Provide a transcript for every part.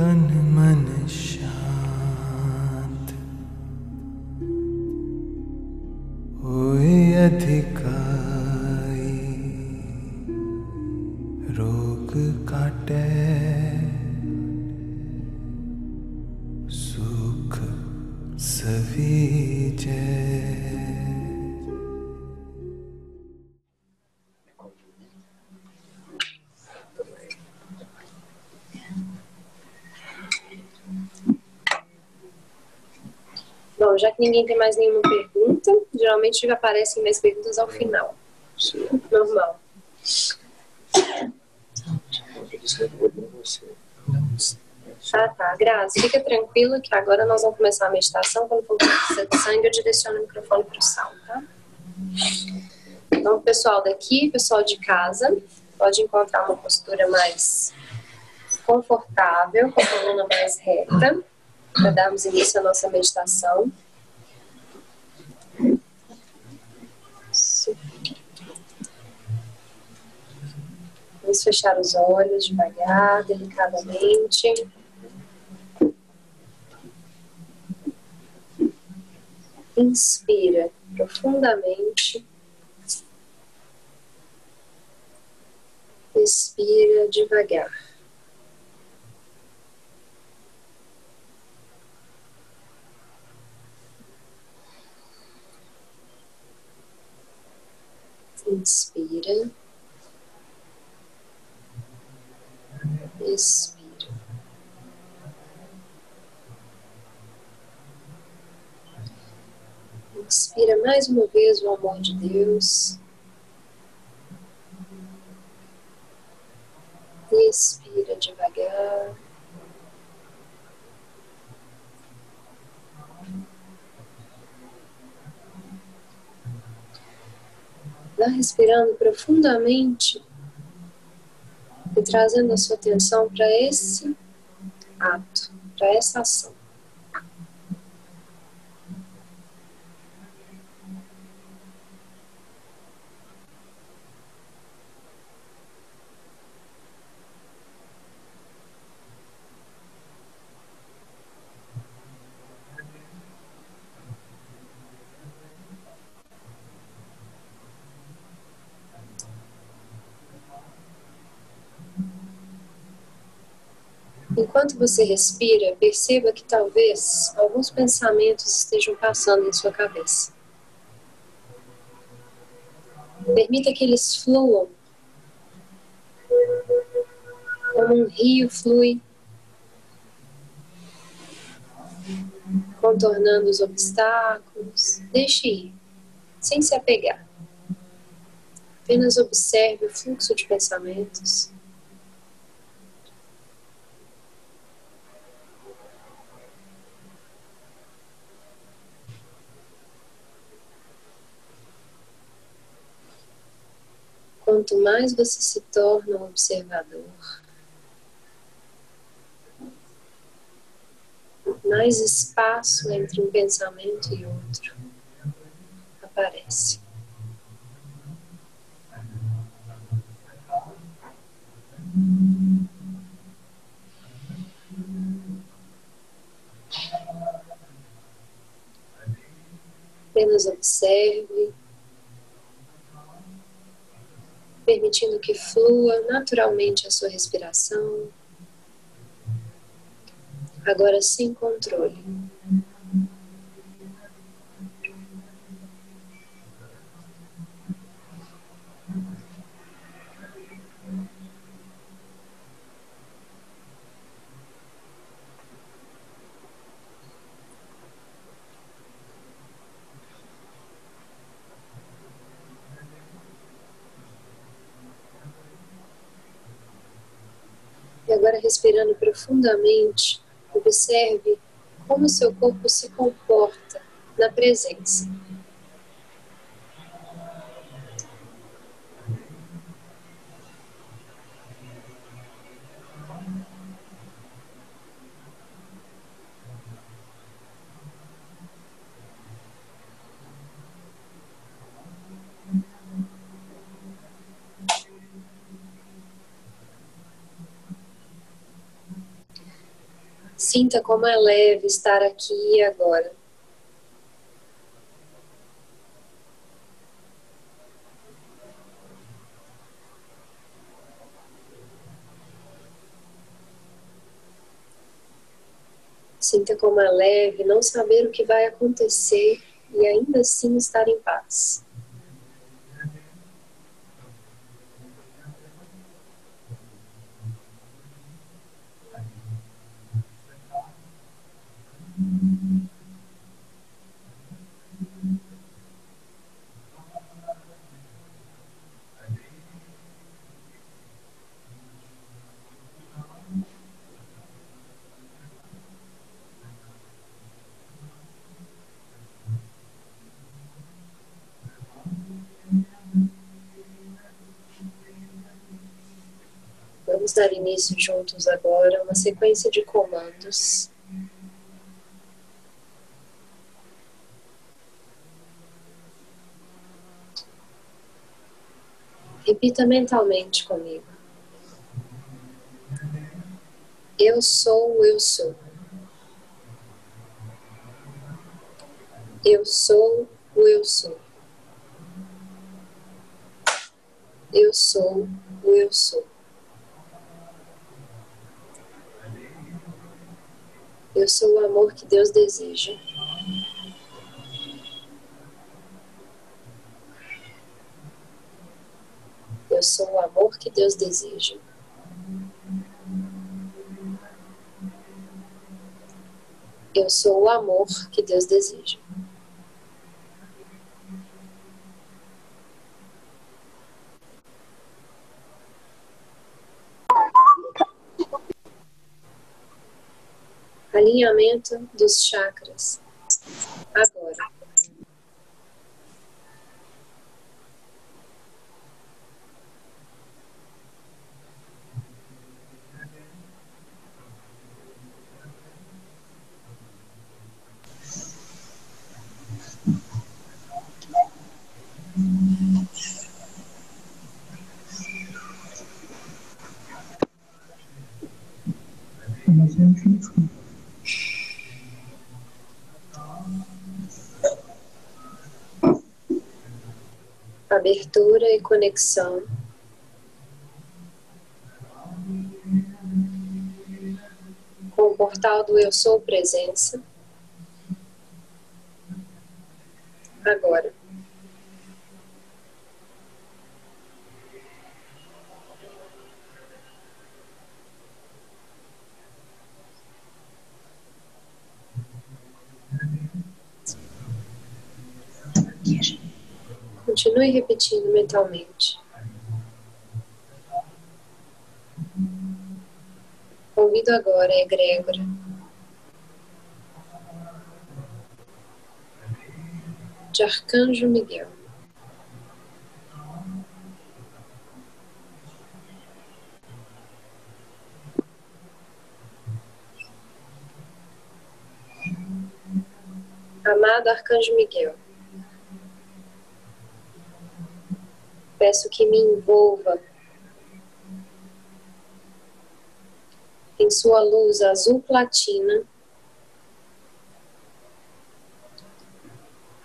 तन मन शान्त हु अधिक ninguém tem mais nenhuma pergunta, geralmente aparecem mais perguntas ao final. Normal. Ah, tá. Grazi, fica tranquila que agora nós vamos começar a meditação. Quando for de sangue, eu direciono o microfone para o sal, tá? Então, pessoal daqui, pessoal de casa, pode encontrar uma postura mais confortável, com a coluna mais reta, para darmos início à nossa meditação. Vamos fechar os olhos devagar, delicadamente. Inspira profundamente. Expira devagar. Inspira. Expira. Inspira mais uma vez o amor de Deus. Expira devagar. Vá respirando profundamente e trazendo a sua atenção para esse ato, para essa ação. Enquanto você respira, perceba que talvez alguns pensamentos estejam passando em sua cabeça. Permita que eles fluam, como um rio flui, contornando os obstáculos. Deixe ir, sem se apegar. Apenas observe o fluxo de pensamentos. Quanto mais você se torna um observador, mais espaço entre um pensamento e outro aparece. Apenas observe permitindo que flua naturalmente a sua respiração. Agora sem controle. E profundamente, observe como seu corpo se comporta na presença. Sinta como é leve estar aqui e agora. Sinta como é leve não saber o que vai acontecer e ainda assim estar em paz. Vamos dar início juntos agora a uma sequência de comandos. Repita mentalmente comigo. Eu sou, eu sou. Eu sou o eu sou. Eu sou o eu sou. Eu sou o amor que Deus deseja. Eu sou o amor que Deus deseja. Eu sou o amor que Deus deseja. Alinhamento dos chakras. Agora. Abertura e conexão. Com o portal do Eu Sou Presença. Agora. Continue repetindo mentalmente. Convido agora a egrégora. De Arcanjo Miguel. Amado Arcanjo Miguel. Peço que me envolva em sua luz azul platina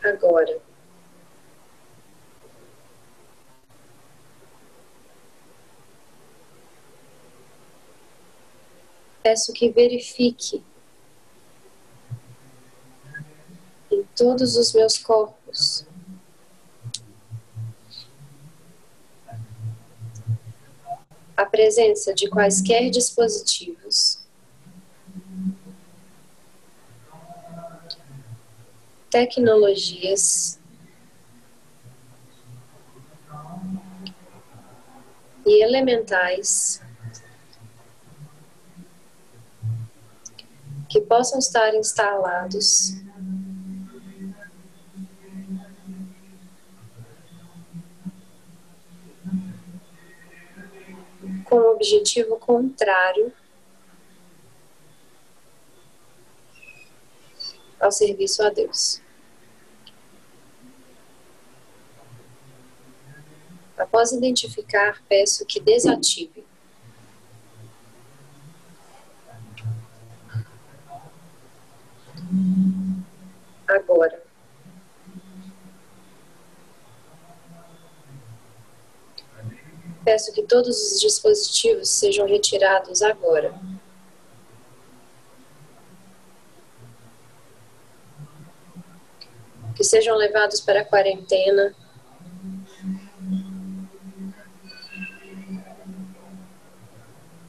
agora. Peço que verifique em todos os meus corpos a presença de quaisquer dispositivos, tecnologias. E elementais. Que possam estar instalados objetivo contrário ao serviço a Deus. Após identificar, peço que desative. Agora. Peço que todos os dispositivos sejam retirados agora. Que sejam levados para a quarentena.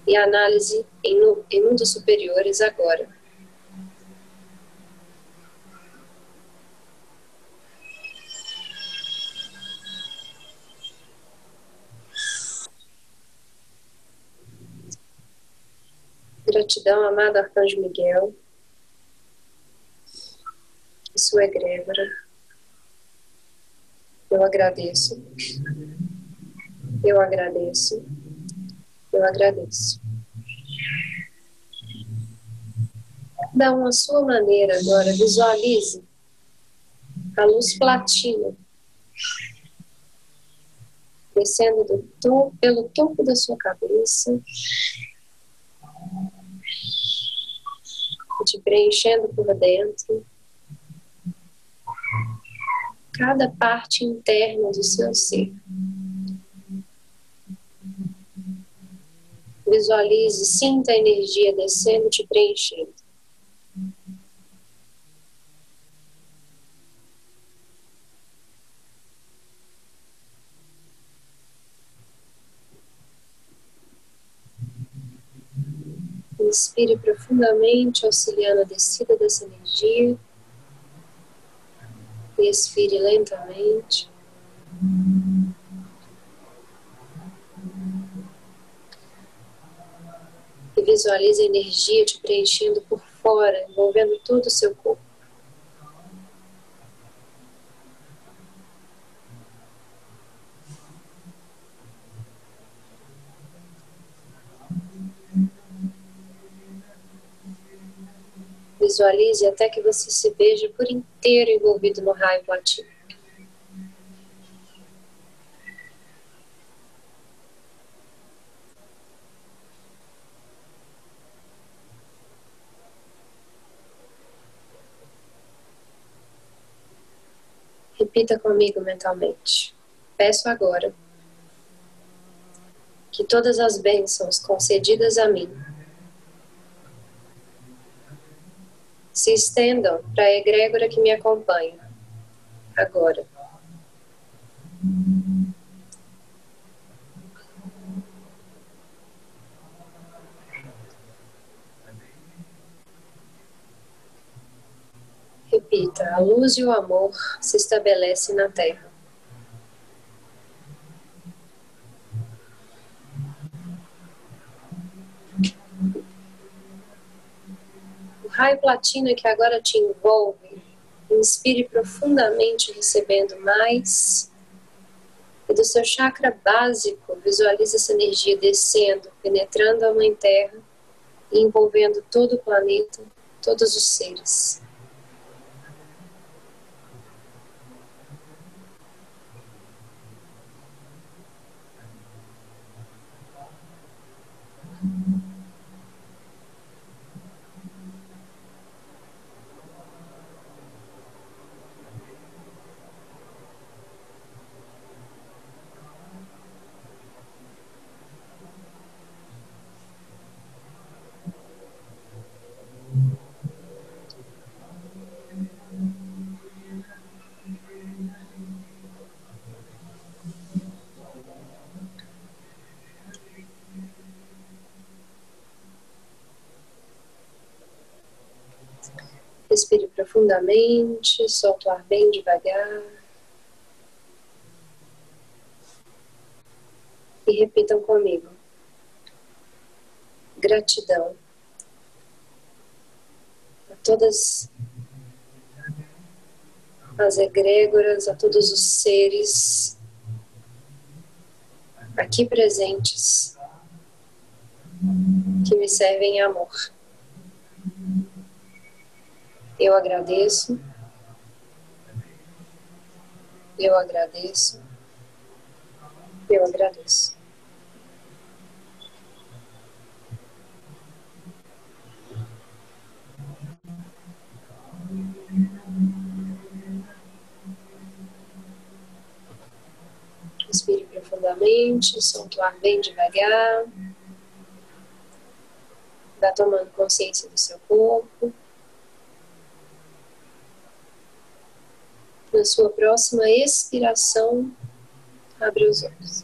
E análise em, em mundos superiores agora. Gratidão, amado Arcanjo Miguel, e sua egrégora. Eu agradeço. Eu agradeço. Eu agradeço. Cada um à sua maneira agora, visualize a luz platina descendo do topo, pelo topo da sua cabeça te preenchendo por dentro. Cada parte interna do seu ser. Visualize, sinta a energia descendo, te preenchendo. Inspire profundamente, auxiliando a descida dessa energia. Expire lentamente. E visualize a energia te preenchendo por fora, envolvendo todo o seu corpo. Visualize até que você se veja por inteiro envolvido no raio platino. Repita comigo mentalmente. Peço agora que todas as bênçãos concedidas a mim se estendam para a egrégora que me acompanha agora. Repita: a luz e o amor se estabelecem na Terra. Raio platina que agora te envolve, inspire profundamente, recebendo mais. E do seu chakra básico, visualize essa energia descendo, penetrando a Mãe Terra e envolvendo todo o planeta, todos os seres. Respire profundamente, solta o ar bem devagar. E repitam comigo. Gratidão a todas as egrégoras, a todos os seres aqui presentes que me servem amor. Eu agradeço. Eu agradeço. Eu agradeço. Respire profundamente. solta o ar bem devagar. Vá tomando consciência do seu corpo. Na sua próxima expiração, abre os olhos.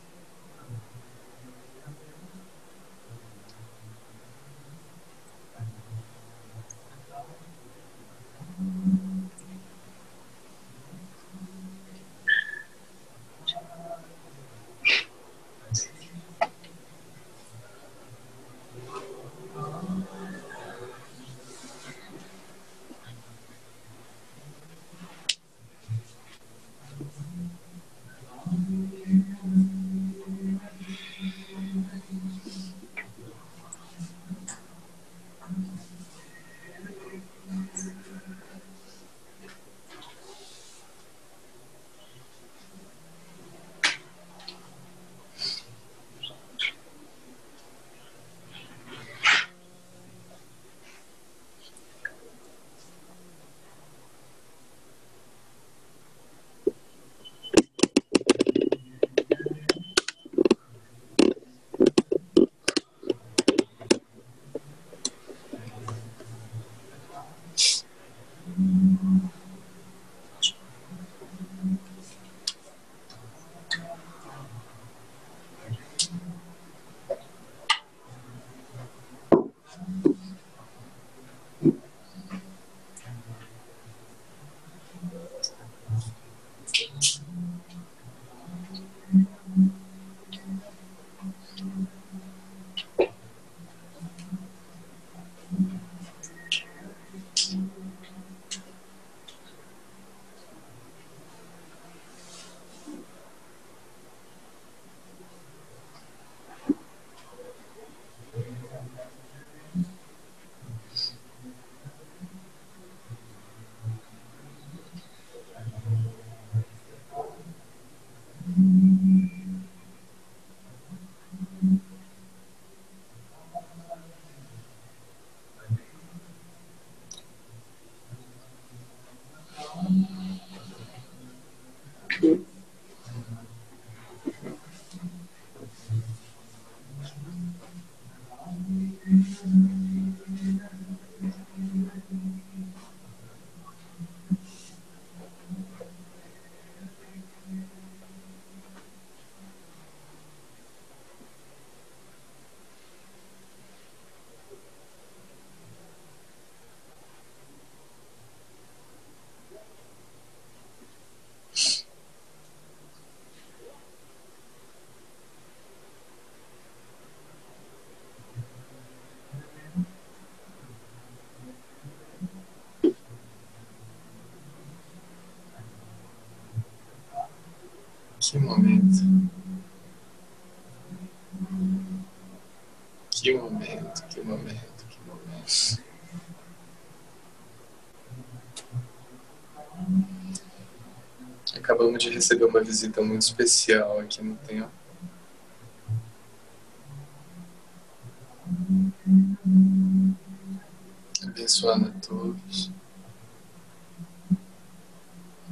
Que momento. Que momento, que momento, que momento. Acabamos de receber uma visita muito especial aqui no templo. Abençoando a todos.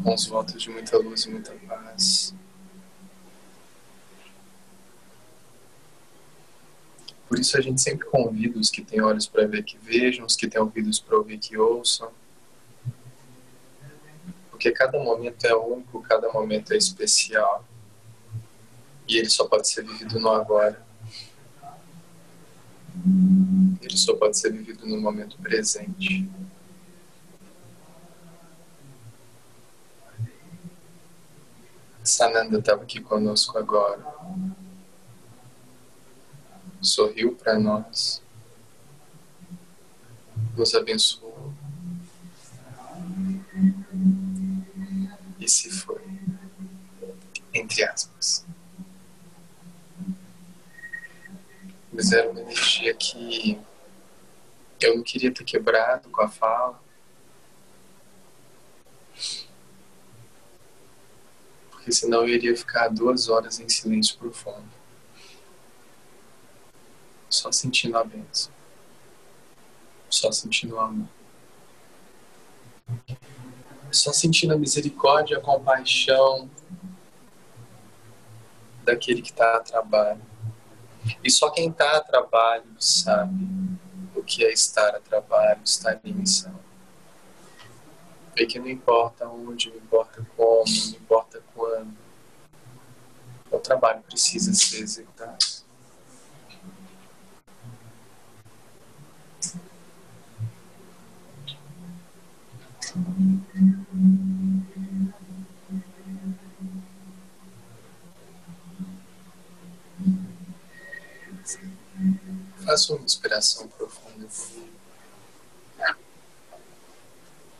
Com os votos de muita luz e muita paz. Por isso a gente sempre convida os que têm olhos para ver que vejam, os que têm ouvidos para ouvir que ouçam. Porque cada momento é único, cada momento é especial. E ele só pode ser vivido no agora. Ele só pode ser vivido no momento presente. Sananda estava aqui conosco agora sorriu para nós, nos abençoou e se foi, entre aspas. Mas era uma energia que eu não queria ter quebrado com a fala. Porque senão eu iria ficar duas horas em silêncio profundo só sentindo a bênção, só sentindo o amor, só sentindo a misericórdia, a compaixão, daquele que está a trabalho. E só quem está a trabalho sabe o que é estar a trabalho, estar em missão. E que não importa onde, não importa como, não importa quando, o trabalho precisa ser executado. Faça uma inspiração profunda.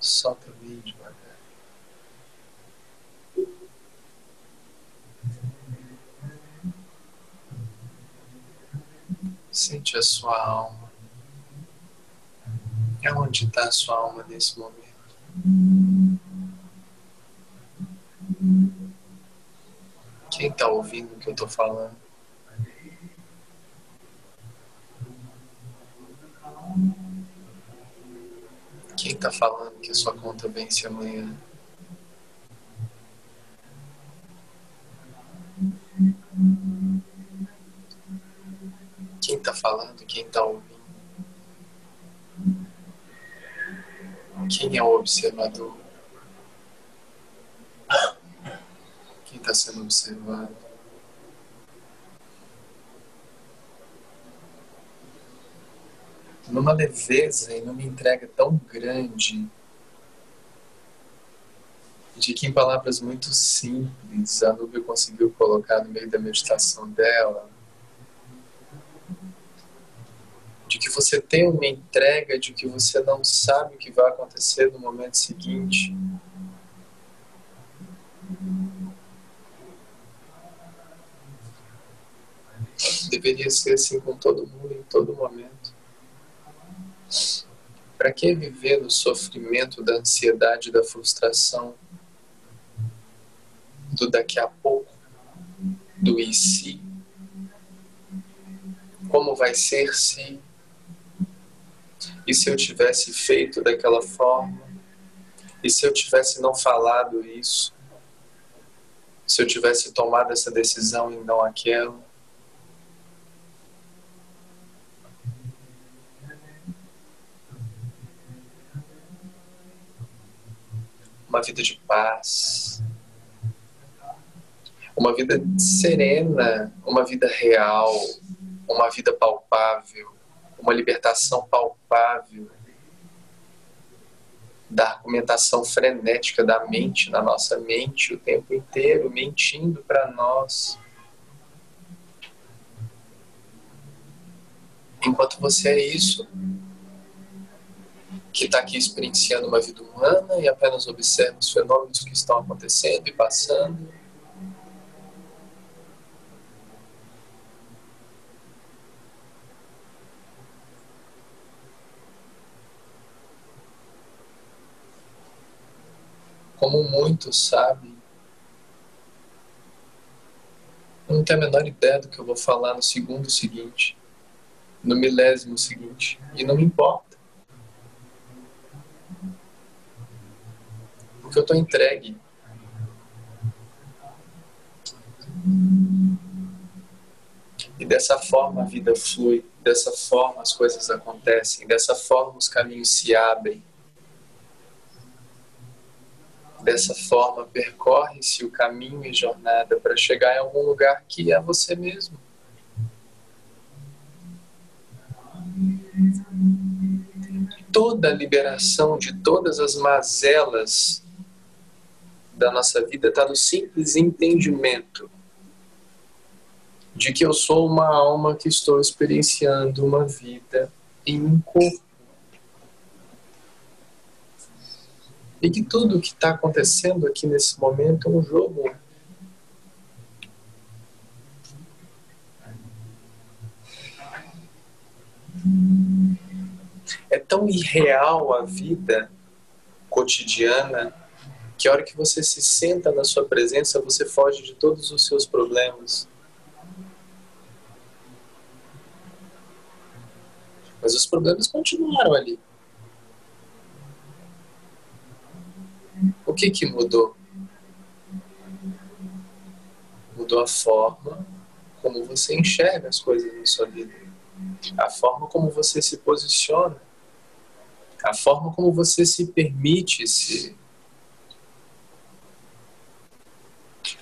Solta bem devagar. Sente a sua alma. É onde está a sua alma nesse momento? Quem está ouvindo o que eu estou falando? Quem está falando que a sua conta vence amanhã? Quem está falando? Quem está ouvindo? Quem é o observador? Quem está sendo observado? Numa leveza e numa entrega tão grande, de que em palavras muito simples a Nubia conseguiu colocar no meio da meditação dela, de que você tem uma entrega de que você não sabe o que vai acontecer no momento seguinte. Deveria ser assim com todo mundo em todo momento. Para que viver no sofrimento da ansiedade, da frustração, do daqui a pouco, do e se? Como vai ser se e se eu tivesse feito daquela forma? E se eu tivesse não falado isso? Se eu tivesse tomado essa decisão e não aquela? Uma vida de paz, uma vida serena, uma vida real, uma vida palpável, uma libertação palpável da argumentação frenética da mente na nossa mente o tempo inteiro, mentindo para nós. Enquanto você é isso, que está aqui experienciando uma vida humana e apenas observa os fenômenos que estão acontecendo e passando, como muitos sabem, eu não tenho a menor ideia do que eu vou falar no segundo seguinte, no milésimo seguinte, e não me importa. Porque eu estou entregue. E dessa forma a vida flui, dessa forma as coisas acontecem, dessa forma os caminhos se abrem Dessa forma, percorre-se o caminho e jornada para chegar em algum lugar que é você mesmo. Toda a liberação de todas as mazelas da nossa vida está no simples entendimento de que eu sou uma alma que estou experienciando uma vida em um corpo. E que tudo o que está acontecendo aqui nesse momento é um jogo. É tão irreal a vida cotidiana que a hora que você se senta na sua presença, você foge de todos os seus problemas. Mas os problemas continuaram ali. O que que mudou? Mudou a forma como você enxerga as coisas na sua vida, a forma como você se posiciona, a forma como você se permite se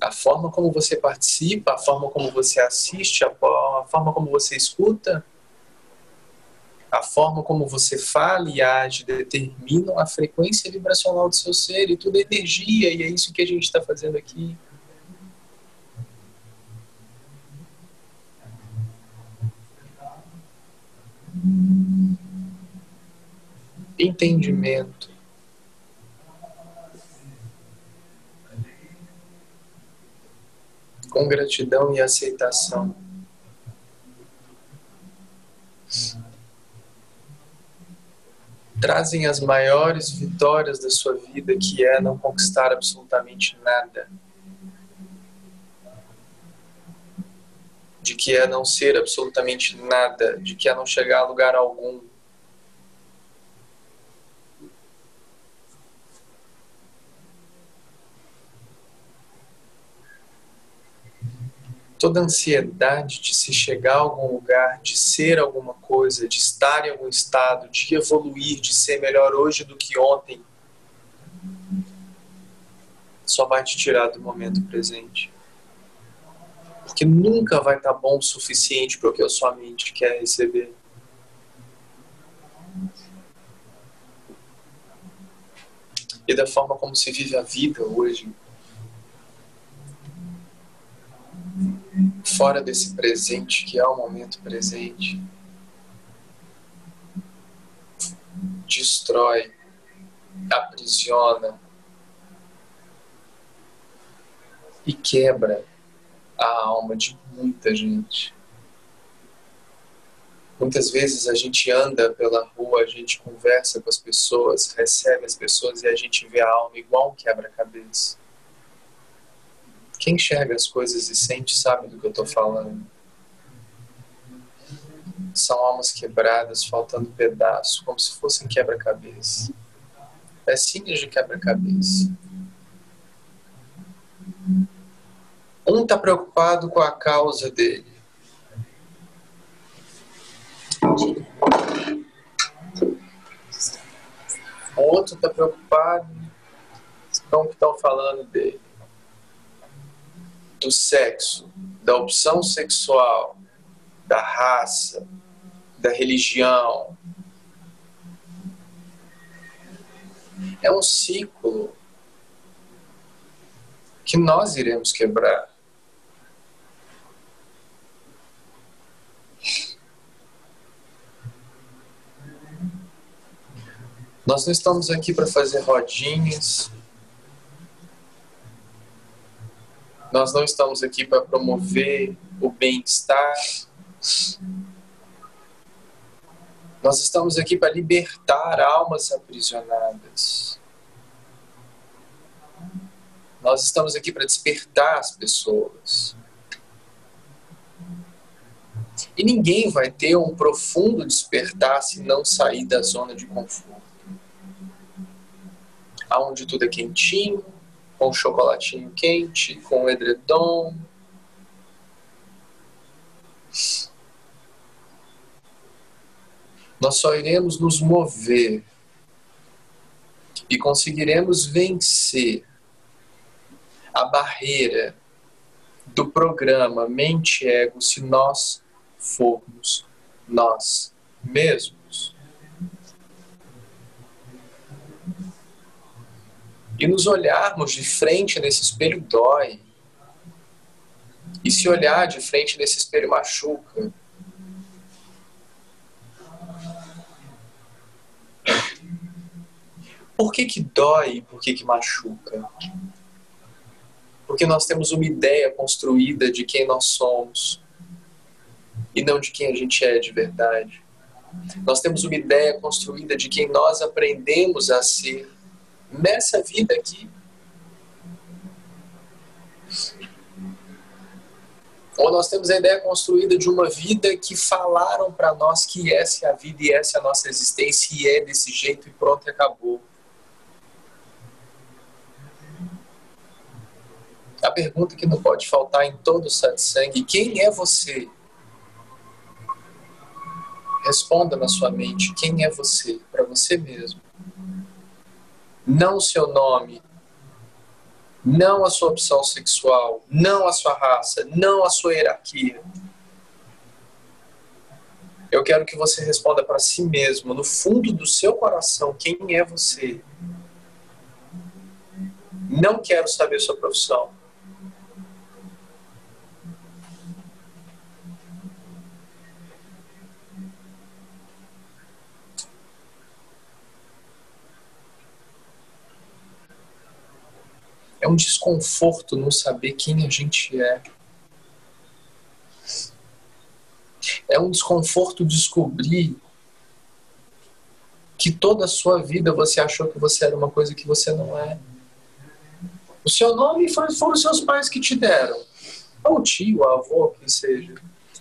a forma como você participa, a forma como você assiste, a forma como você escuta, a forma como você fala e age determinam a frequência vibracional do seu ser e tudo é energia, e é isso que a gente está fazendo aqui. Entendimento. Com gratidão e aceitação. Trazem as maiores vitórias da sua vida, que é não conquistar absolutamente nada. De que é não ser absolutamente nada, de que é não chegar a lugar algum. Toda a ansiedade de se chegar a algum lugar, de ser alguma coisa, de estar em algum estado, de evoluir, de ser melhor hoje do que ontem, só vai te tirar do momento presente. Porque nunca vai estar bom o suficiente para o que a sua mente quer receber. E da forma como se vive a vida hoje, fora desse presente que é o momento presente, destrói, aprisiona e quebra a alma de muita gente. Muitas vezes a gente anda pela rua, a gente conversa com as pessoas, recebe as pessoas e a gente vê a alma igual um quebra-cabeça. Quem enxerga as coisas e sente sabe do que eu estou falando. São almas quebradas, faltando pedaço, como se fossem quebra-cabeça. Pecinhas de quebra-cabeça. Um está preocupado com a causa dele. O outro está preocupado com o que estão falando dele do sexo, da opção sexual, da raça, da religião. É um ciclo que nós iremos quebrar. Nós não estamos aqui para fazer rodinhas, Nós não estamos aqui para promover o bem-estar. Nós estamos aqui para libertar almas aprisionadas. Nós estamos aqui para despertar as pessoas. E ninguém vai ter um profundo despertar se não sair da zona de conforto. Aonde tudo é quentinho, com chocolatinho quente, com edredom. Nós só iremos nos mover e conseguiremos vencer a barreira do programa mente-ego se nós formos nós mesmos. E nos olharmos de frente nesse espelho dói. E se olhar de frente nesse espelho machuca. Por que, que dói por que, que machuca? Porque nós temos uma ideia construída de quem nós somos e não de quem a gente é de verdade. Nós temos uma ideia construída de quem nós aprendemos a ser nessa vida aqui. Ou nós temos a ideia construída de uma vida que falaram para nós que essa é a vida e essa é a nossa existência e é desse jeito e pronto, acabou. A pergunta que não pode faltar em todo satsang, quem é você? Responda na sua mente, quem é você? Para você mesmo. Não o seu nome, não a sua opção sexual, não a sua raça, não a sua hierarquia. Eu quero que você responda para si mesmo, no fundo do seu coração, quem é você. Não quero saber sua profissão. É um desconforto não saber quem a gente é. É um desconforto descobrir que toda a sua vida você achou que você era uma coisa que você não é. O seu nome foram os seus pais que te deram. Ou tio, avô, que seja.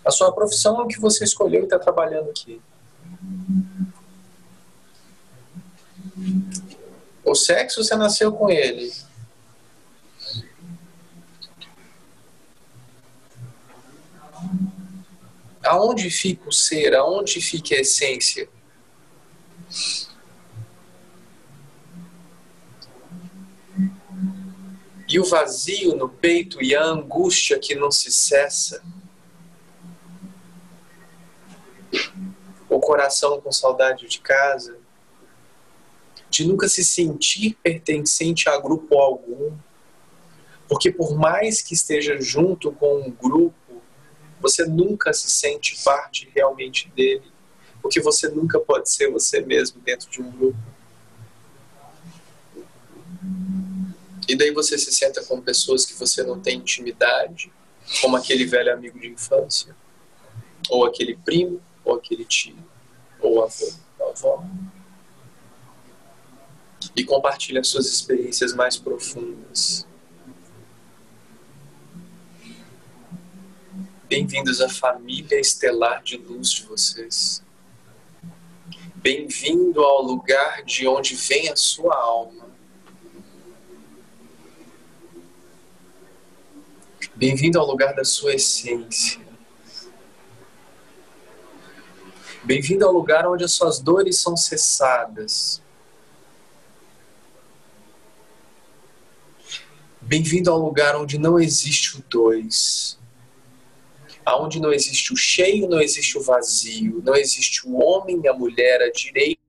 A sua profissão é o que você escolheu e está trabalhando aqui. O sexo você nasceu com ele. Aonde fica o ser? Aonde fica a essência? E o vazio no peito e a angústia que não se cessa. O coração com saudade de casa. De nunca se sentir pertencente a grupo algum. Porque por mais que esteja junto com um grupo, você nunca se sente parte realmente dele, porque você nunca pode ser você mesmo dentro de um grupo. E daí você se senta com pessoas que você não tem intimidade, como aquele velho amigo de infância, ou aquele primo, ou aquele tio, ou avô, avó. E compartilha suas experiências mais profundas. Bem-vindos à família estelar de luz de vocês. Bem-vindo ao lugar de onde vem a sua alma. Bem-vindo ao lugar da sua essência. Bem-vindo ao lugar onde as suas dores são cessadas. Bem-vindo ao lugar onde não existe o dois aonde não existe o cheio, não existe o vazio, não existe o homem e a mulher, a direita.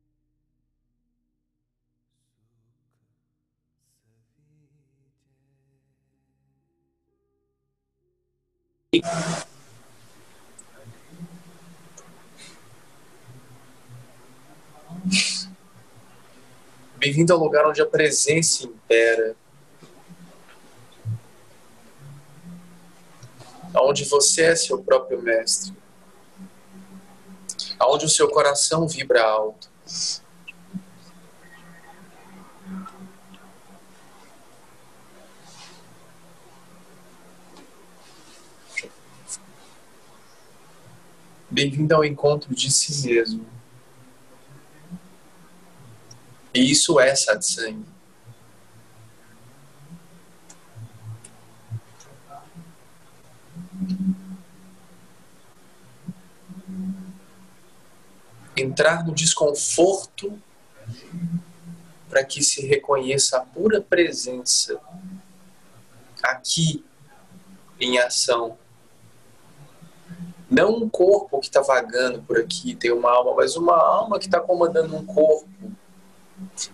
Bem-vindo ao lugar onde a presença impera. Aonde você é seu próprio mestre, aonde o seu coração vibra alto. Bem-vindo ao encontro de si mesmo. E isso é satsang. Entrar no desconforto para que se reconheça a pura presença aqui em ação. Não um corpo que está vagando por aqui, tem uma alma, mas uma alma que está comandando um corpo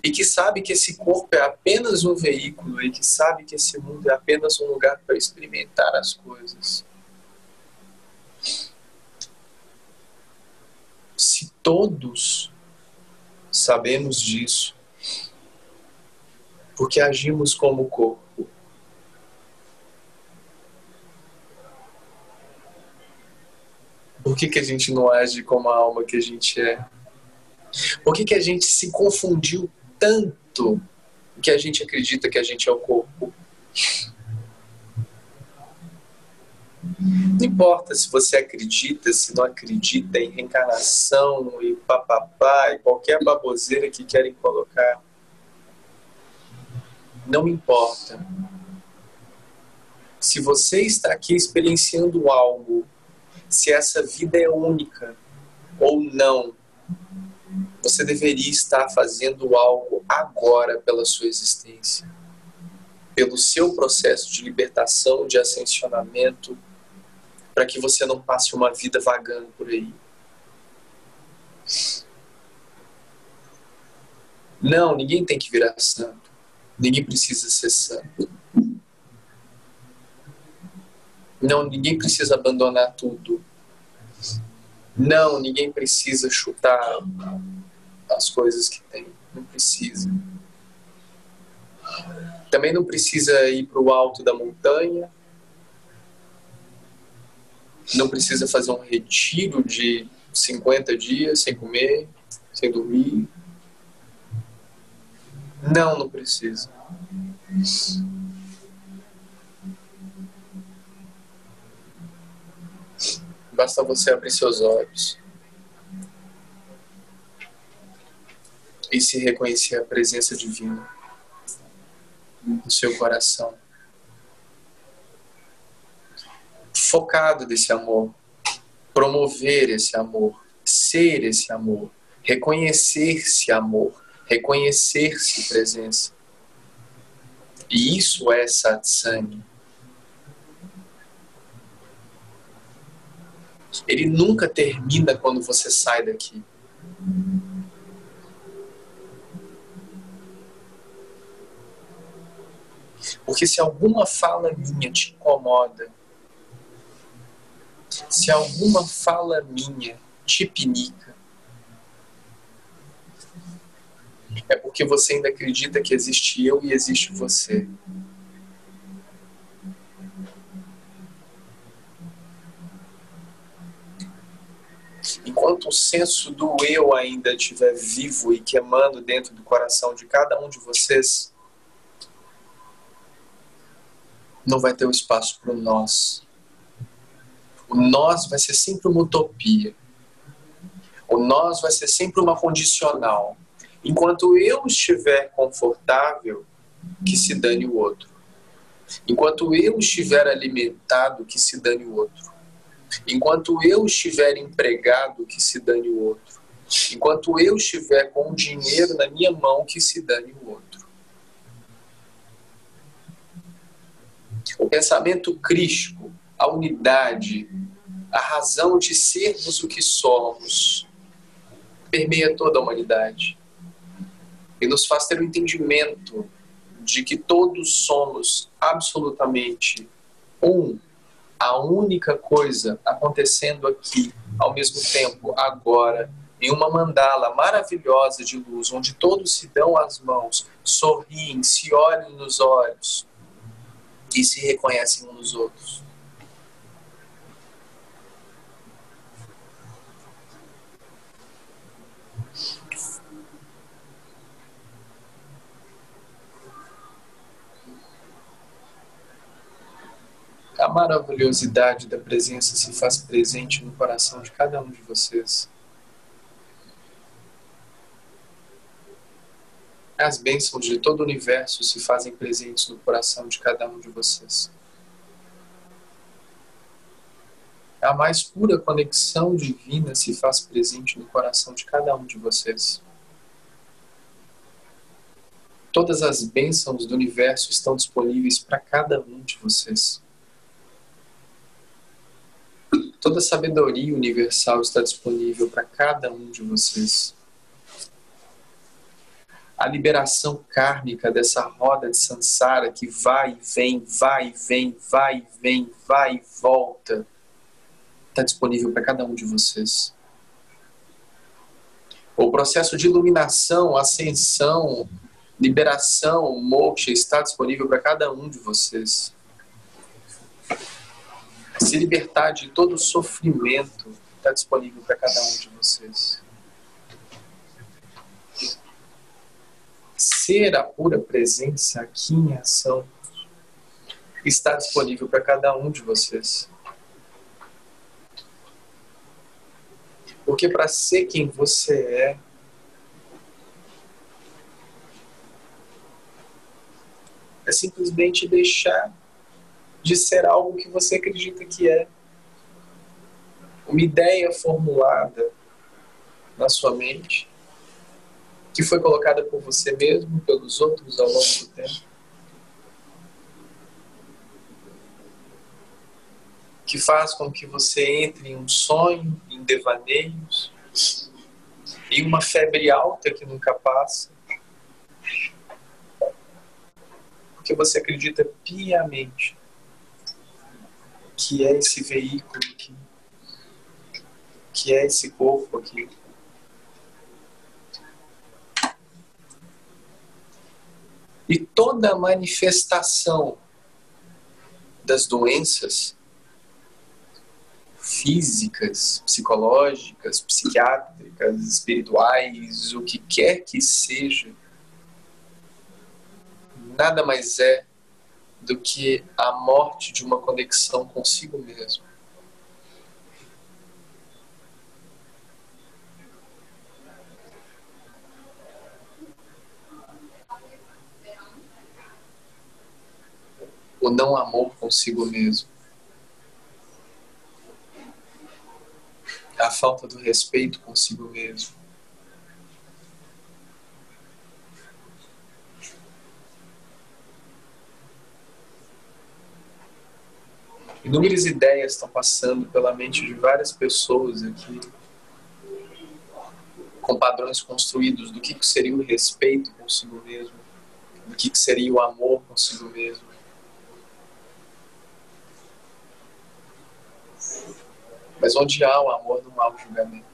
e que sabe que esse corpo é apenas um veículo e que sabe que esse mundo é apenas um lugar para experimentar as coisas. Se todos sabemos disso, porque agimos como corpo, por que, que a gente não age como a alma que a gente é? Por que, que a gente se confundiu tanto que a gente acredita que a gente é o corpo? Não importa se você acredita, se não acredita em reencarnação e papapá e qualquer baboseira que querem colocar. Não importa. Se você está aqui experienciando algo, se essa vida é única ou não, você deveria estar fazendo algo agora pela sua existência, pelo seu processo de libertação, de ascensionamento, para que você não passe uma vida vagando por aí. Não, ninguém tem que virar santo. Ninguém precisa ser santo. Não, ninguém precisa abandonar tudo. Não, ninguém precisa chutar as coisas que tem. Não precisa. Também não precisa ir para o alto da montanha. Não precisa fazer um retiro de 50 dias sem comer, sem dormir. Não, não precisa. Basta você abrir seus olhos e se reconhecer a presença divina no seu coração. Focado desse amor, promover esse amor, ser esse amor, reconhecer-se amor, reconhecer-se presença. E isso é satsang. ele nunca termina quando você sai daqui. Porque se alguma fala minha te incomoda, se alguma fala minha te pinica, é porque você ainda acredita que existe eu e existe você. enquanto o senso do eu ainda estiver vivo e queimando dentro do coração de cada um de vocês, não vai ter um espaço para nós. O nós vai ser sempre uma utopia. O nós vai ser sempre uma condicional. Enquanto eu estiver confortável, que se dane o outro. Enquanto eu estiver alimentado, que se dane o outro. Enquanto eu estiver empregado, que se dane o outro. Enquanto eu estiver com o dinheiro na minha mão, que se dane o outro. O pensamento crístico, a unidade, a razão de sermos o que somos, permeia toda a humanidade e nos faz ter o entendimento de que todos somos absolutamente um a única coisa acontecendo aqui, ao mesmo tempo, agora, em uma mandala maravilhosa de luz, onde todos se dão as mãos, sorriem, se olham nos olhos e se reconhecem uns nos outros. A maravilhosidade da presença se faz presente no coração de cada um de vocês. As bênçãos de todo o universo se fazem presentes no coração de cada um de vocês. A mais pura conexão divina se faz presente no coração de cada um de vocês. Todas as bênçãos do universo estão disponíveis para cada um de vocês. Toda a sabedoria universal está disponível para cada um de vocês. A liberação kármica dessa roda de sansara que vai e vem, vai e vem, vai e vem, vai e volta, está disponível para cada um de vocês. O processo de iluminação, ascensão, liberação, moksha está disponível para cada um de vocês se libertar de todo o sofrimento está disponível para cada um de vocês. Ser a pura presença aqui em ação está disponível para cada um de vocês. Porque para ser quem você é, é simplesmente deixar de ser algo que você acredita que é. Uma ideia formulada na sua mente, que foi colocada por você mesmo, pelos outros ao longo do tempo. Que faz com que você entre em um sonho, em devaneios, em uma febre alta que nunca passa. Porque você acredita piamente que é esse veículo aqui, que é esse corpo aqui. E toda manifestação das doenças físicas, psicológicas, psiquiátricas, espirituais, o que quer que seja, nada mais é do que a morte de uma conexão consigo mesmo. O não amor consigo mesmo. A falta do respeito consigo mesmo. Inúmeras ideias estão passando pela mente de várias pessoas aqui, com padrões construídos do que seria o respeito consigo mesmo, do que seria o amor consigo mesmo. Mas onde há o amor, não há o julgamento.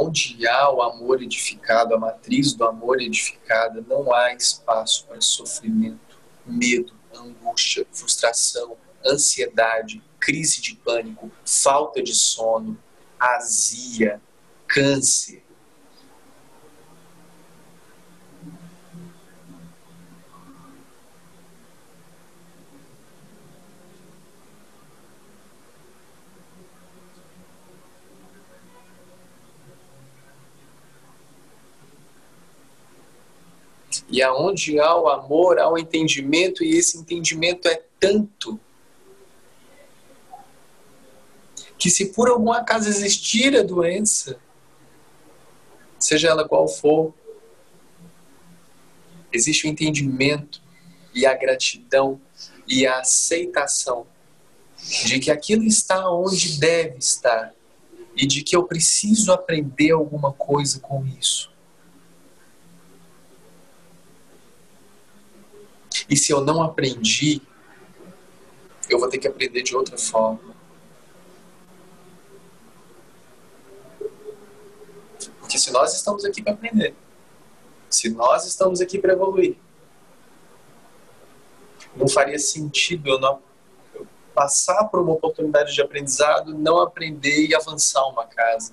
Onde há o amor edificado, a matriz do amor edificada, não há espaço para sofrimento, medo, angústia, frustração, ansiedade, crise de pânico, falta de sono, azia, câncer. E aonde há o amor, há o entendimento, e esse entendimento é tanto que se por algum acaso existir a doença, seja ela qual for, existe o entendimento e a gratidão e a aceitação de que aquilo está onde deve estar e de que eu preciso aprender alguma coisa com isso. E se eu não aprendi, eu vou ter que aprender de outra forma. Porque se nós estamos aqui para aprender, se nós estamos aqui para evoluir, não faria sentido eu não eu passar por uma oportunidade de aprendizado, não aprender e avançar uma casa.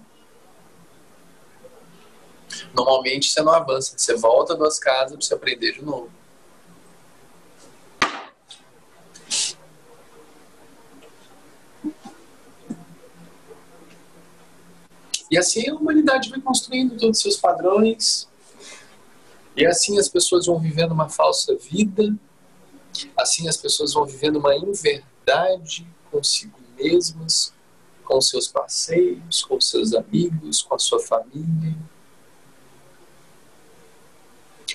Normalmente você não avança, você volta duas casas para você aprender de novo. E assim a humanidade vai construindo todos os seus padrões. E assim as pessoas vão vivendo uma falsa vida. Assim as pessoas vão vivendo uma inverdade consigo mesmas, com seus parceiros, com seus amigos, com a sua família.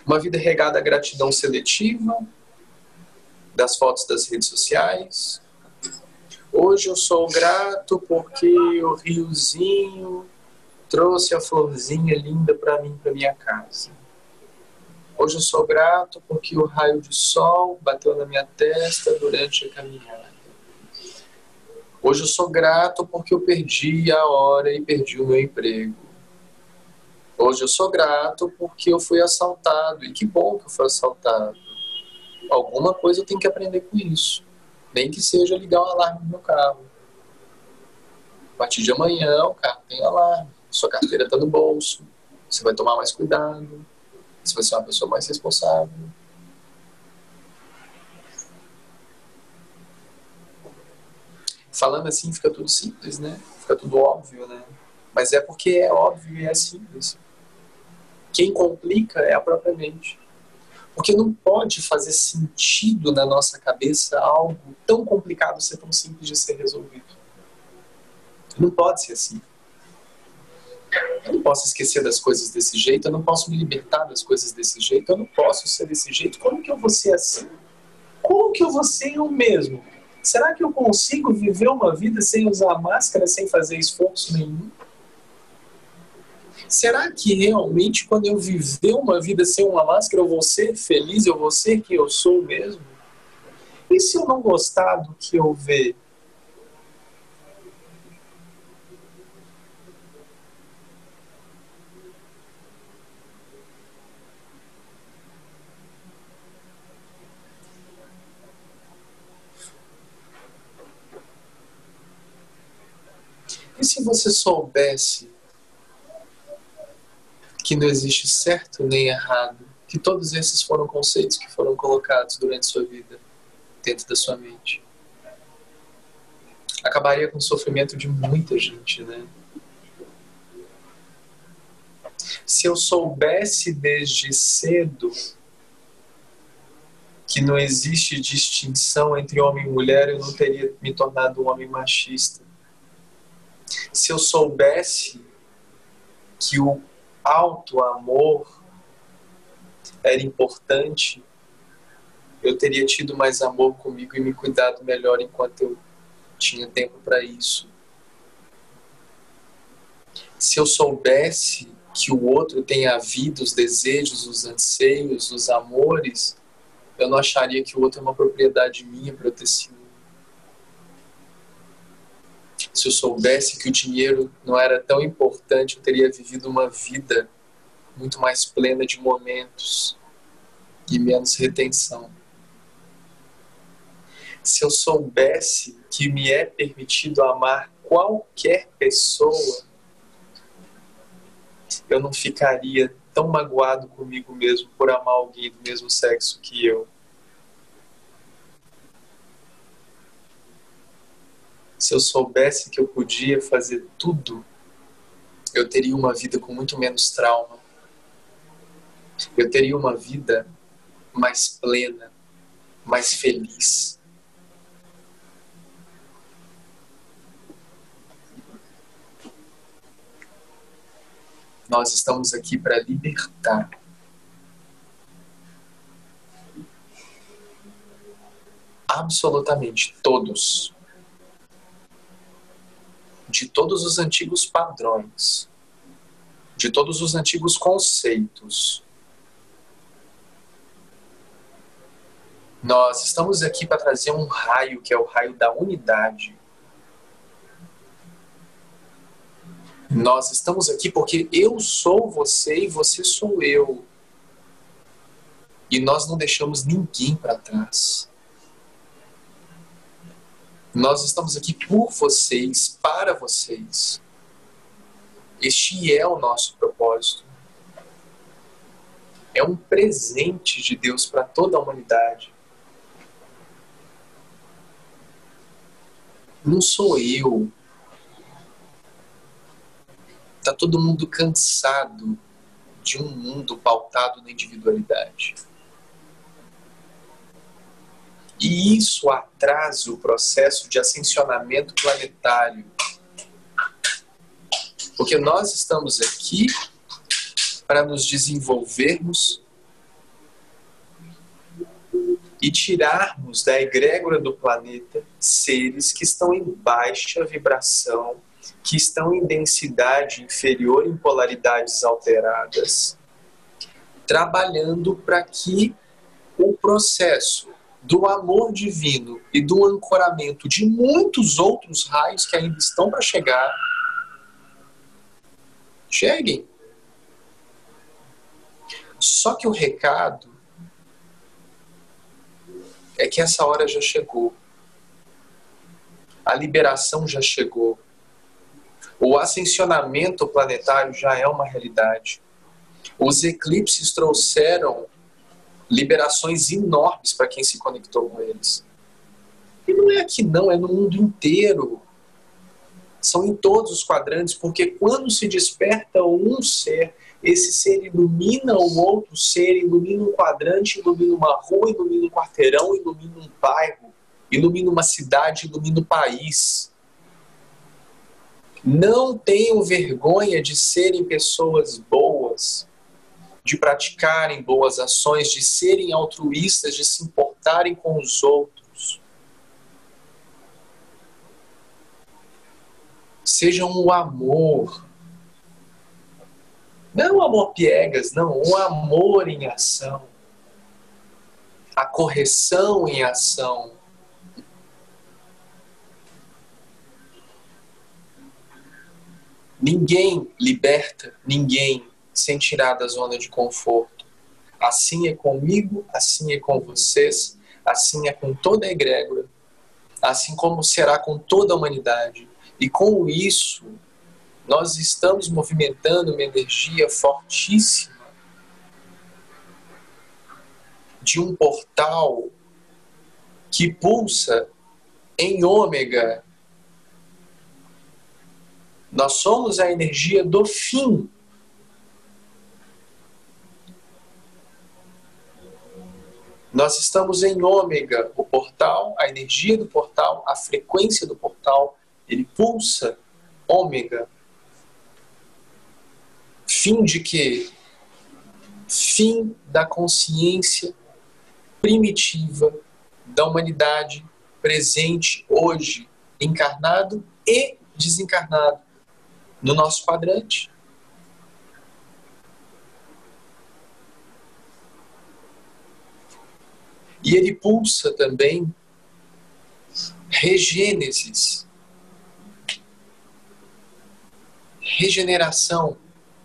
Uma vida regada à gratidão seletiva, das fotos das redes sociais. Hoje eu sou grato porque o riozinho trouxe a florzinha linda para mim, para minha casa. Hoje eu sou grato porque o raio de sol bateu na minha testa durante a caminhada. Hoje eu sou grato porque eu perdi a hora e perdi o meu emprego. Hoje eu sou grato porque eu fui assaltado e que bom que eu fui assaltado. Alguma coisa eu tenho que aprender com isso. Nem que seja ligar o alarme no meu carro. A partir de amanhã o carro tem alarme sua carteira está no bolso, você vai tomar mais cuidado, você vai ser uma pessoa mais responsável. Falando assim fica tudo simples, né? Fica tudo óbvio, né? Mas é porque é óbvio e é simples. Quem complica é a própria mente. Porque não pode fazer sentido na nossa cabeça algo tão complicado ser tão simples de ser resolvido. Não pode ser assim. Eu não posso esquecer das coisas desse jeito, eu não posso me libertar das coisas desse jeito, eu não posso ser desse jeito. Como que eu vou ser assim? Como que eu vou ser eu mesmo? Será que eu consigo viver uma vida sem usar máscara, sem fazer esforço nenhum? Será que realmente quando eu viver uma vida sem uma máscara eu vou ser feliz, eu vou ser quem eu sou mesmo? E se eu não gostar do que eu ver? E se você soubesse que não existe certo nem errado, que todos esses foram conceitos que foram colocados durante sua vida dentro da sua mente? Acabaria com o sofrimento de muita gente, né? Se eu soubesse desde cedo que não existe distinção entre homem e mulher, eu não teria me tornado um homem machista se eu soubesse que o alto amor era importante, eu teria tido mais amor comigo e me cuidado melhor enquanto eu tinha tempo para isso. Se eu soubesse que o outro tem a vida, os desejos, os anseios, os amores, eu não acharia que o outro é uma propriedade minha para eu ter ciúme se eu soubesse que o dinheiro não era tão importante, eu teria vivido uma vida muito mais plena de momentos e menos retenção. Se eu soubesse que me é permitido amar qualquer pessoa, eu não ficaria tão magoado comigo mesmo por amar alguém do mesmo sexo que eu. Se eu soubesse que eu podia fazer tudo, eu teria uma vida com muito menos trauma. Eu teria uma vida mais plena, mais feliz. Nós estamos aqui para libertar. Absolutamente todos de todos os antigos padrões, de todos os antigos conceitos. Nós estamos aqui para trazer um raio que é o raio da unidade. Nós estamos aqui porque eu sou você e você sou eu. E nós não deixamos ninguém para trás. Nós estamos aqui por vocês, para vocês. Este é o nosso propósito. É um presente de Deus para toda a humanidade. Não sou eu. Está todo mundo cansado de um mundo pautado na individualidade. E isso atrasa o processo de ascensionamento planetário. Porque nós estamos aqui para nos desenvolvermos e tirarmos da egrégora do planeta seres que estão em baixa vibração, que estão em densidade inferior em polaridades alteradas, trabalhando para que o processo do amor divino e do ancoramento de muitos outros raios que ainda estão para chegar, cheguem. Só que o recado é que essa hora já chegou. A liberação já chegou. O ascensionamento planetário já é uma realidade. Os eclipses trouxeram liberações enormes para quem se conectou com eles. E não é aqui não, é no mundo inteiro. São em todos os quadrantes, porque quando se desperta um ser esse ser ilumina o outro ser, ilumina um quadrante, ilumina uma rua, ilumina um quarteirão, ilumina um bairro, ilumina uma cidade, ilumina o um país. Não tenham vergonha de serem pessoas boas, de praticarem boas ações, de serem altruístas, de se importarem com os outros. Sejam o amor. Não o amor piegas, não, o amor em ação. A correção em ação. Ninguém liberta ninguém sem tirar da zona de conforto. Assim é comigo, assim é com vocês, assim é com toda a egrégora, assim como será com toda a humanidade. E com isso, nós estamos movimentando uma energia fortíssima de um portal que pulsa em ômega. Nós somos a energia do fim Nós estamos em ômega, o portal, a energia do portal, a frequência do portal, ele pulsa ômega. Fim de quê? Fim da consciência primitiva da humanidade presente hoje, encarnado e desencarnado no nosso quadrante. E ele pulsa também regênesis, regeneração,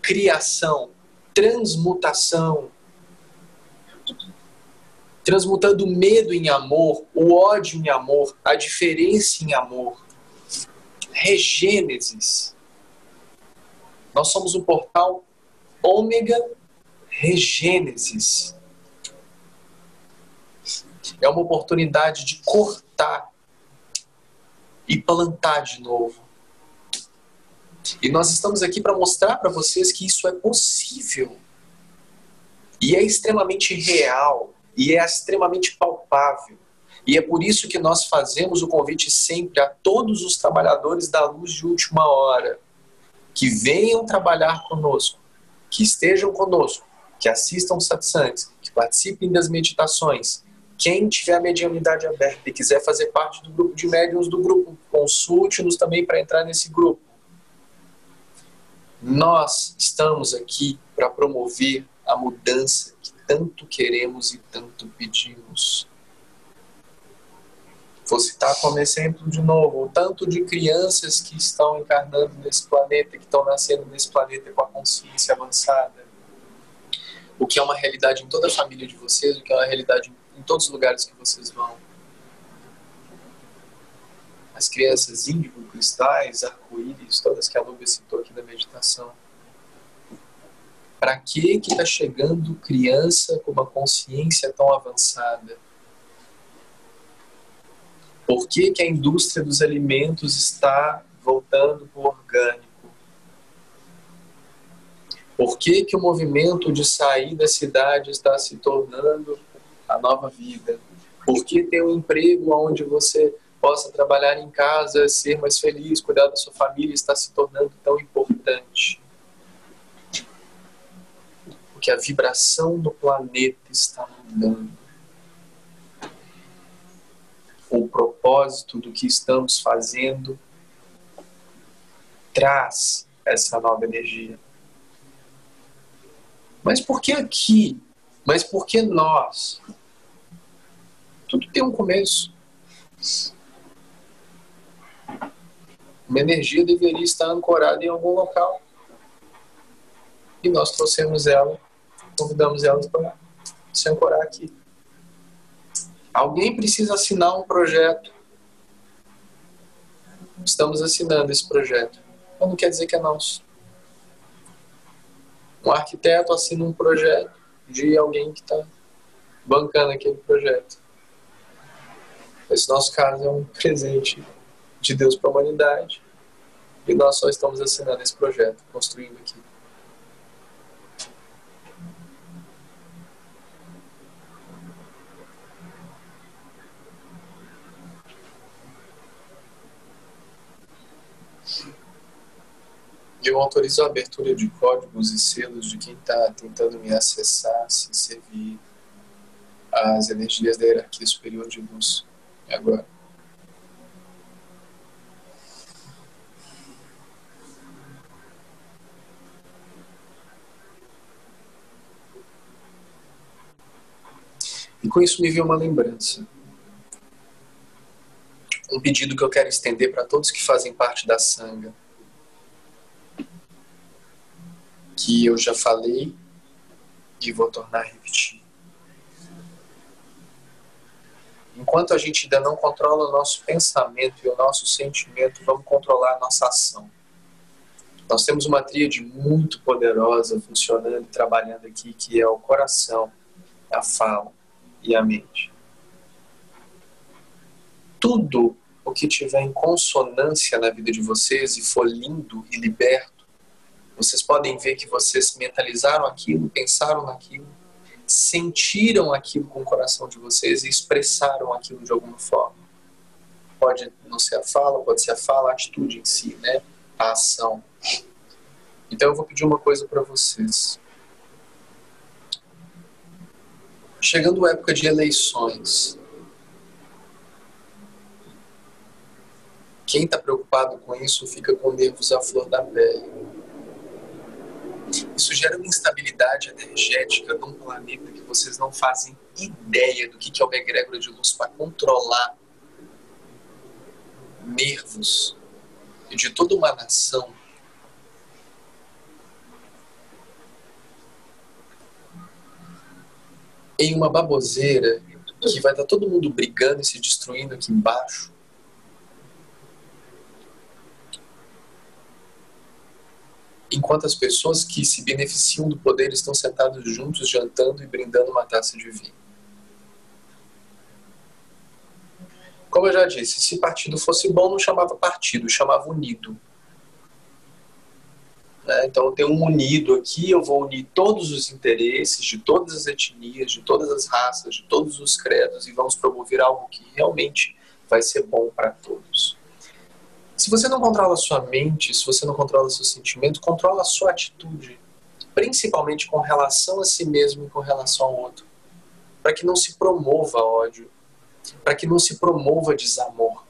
criação, transmutação, transmutando o medo em amor, o ódio em amor, a diferença em amor. Regênesis. Nós somos um portal ômega regênesis é uma oportunidade de cortar e plantar de novo. E nós estamos aqui para mostrar para vocês que isso é possível. E é extremamente real. E é extremamente palpável. E é por isso que nós fazemos o convite sempre a todos os trabalhadores da luz de última hora que venham trabalhar conosco, que estejam conosco, que assistam satsangs, que participem das meditações, quem tiver a mediunidade aberta e quiser fazer parte do grupo de médiums do grupo, consulte-nos também para entrar nesse grupo. Nós estamos aqui para promover a mudança que tanto queremos e tanto pedimos. Vou citar como exemplo de novo o tanto de crianças que estão encarnando nesse planeta, que estão nascendo nesse planeta com a consciência avançada. O que é uma realidade em toda a família de vocês, o que é uma realidade em em todos os lugares que vocês vão. As crianças índigo, cristais, arco-íris, todas que a Lúbia citou aqui na meditação. Para que que está chegando criança com uma consciência tão avançada? Por que, que a indústria dos alimentos está voltando para o orgânico? Por que, que o movimento de sair da cidade está se tornando a nova vida. Por que ter um emprego onde você possa trabalhar em casa, ser mais feliz, cuidar da sua família está se tornando tão importante? Porque a vibração do planeta está mudando. O propósito do que estamos fazendo traz essa nova energia. Mas por que aqui mas porque nós? Tudo tem um começo. Uma energia deveria estar ancorada em algum local. E nós trouxemos ela, convidamos ela para se ancorar aqui. Alguém precisa assinar um projeto. Estamos assinando esse projeto. Mas não quer dizer que é nosso. Um arquiteto assina um projeto de alguém que está bancando aquele projeto. Esse nosso caso é um presente de Deus para a humanidade e nós só estamos assinando esse projeto, construindo aqui. Eu autorizo a abertura de códigos e selos de quem está tentando me acessar, se servir às energias da hierarquia superior de luz. Agora. E com isso me veio uma lembrança. Um pedido que eu quero estender para todos que fazem parte da Sangha. Que eu já falei e vou tornar a repetir. Enquanto a gente ainda não controla o nosso pensamento e o nosso sentimento, vamos controlar a nossa ação. Nós temos uma tríade muito poderosa funcionando e trabalhando aqui, que é o coração, a fala e a mente. Tudo o que tiver em consonância na vida de vocês e for lindo e liberto, vocês podem ver que vocês mentalizaram aquilo, pensaram naquilo, sentiram aquilo com o coração de vocês e expressaram aquilo de alguma forma. Pode não ser a fala, pode ser a fala, a atitude em si, né? A ação. Então eu vou pedir uma coisa para vocês. Chegando a época de eleições, quem está preocupado com isso fica com nervos à flor da pele. Isso gera uma instabilidade energética. Num planeta que vocês não fazem ideia do que é uma egrégora de luz para controlar nervos. De toda uma nação. Em uma baboseira que vai estar todo mundo brigando e se destruindo aqui embaixo. Enquanto as pessoas que se beneficiam do poder estão sentados juntos, jantando e brindando uma taça de vinho. Como eu já disse, se partido fosse bom, não chamava partido, chamava unido. Né? Então, eu tenho um unido aqui, eu vou unir todos os interesses de todas as etnias, de todas as raças, de todos os credos e vamos promover algo que realmente vai ser bom para todos. Se você não controla a sua mente, se você não controla o seu sentimento, controla a sua atitude, principalmente com relação a si mesmo e com relação ao outro, para que não se promova ódio, para que não se promova desamor,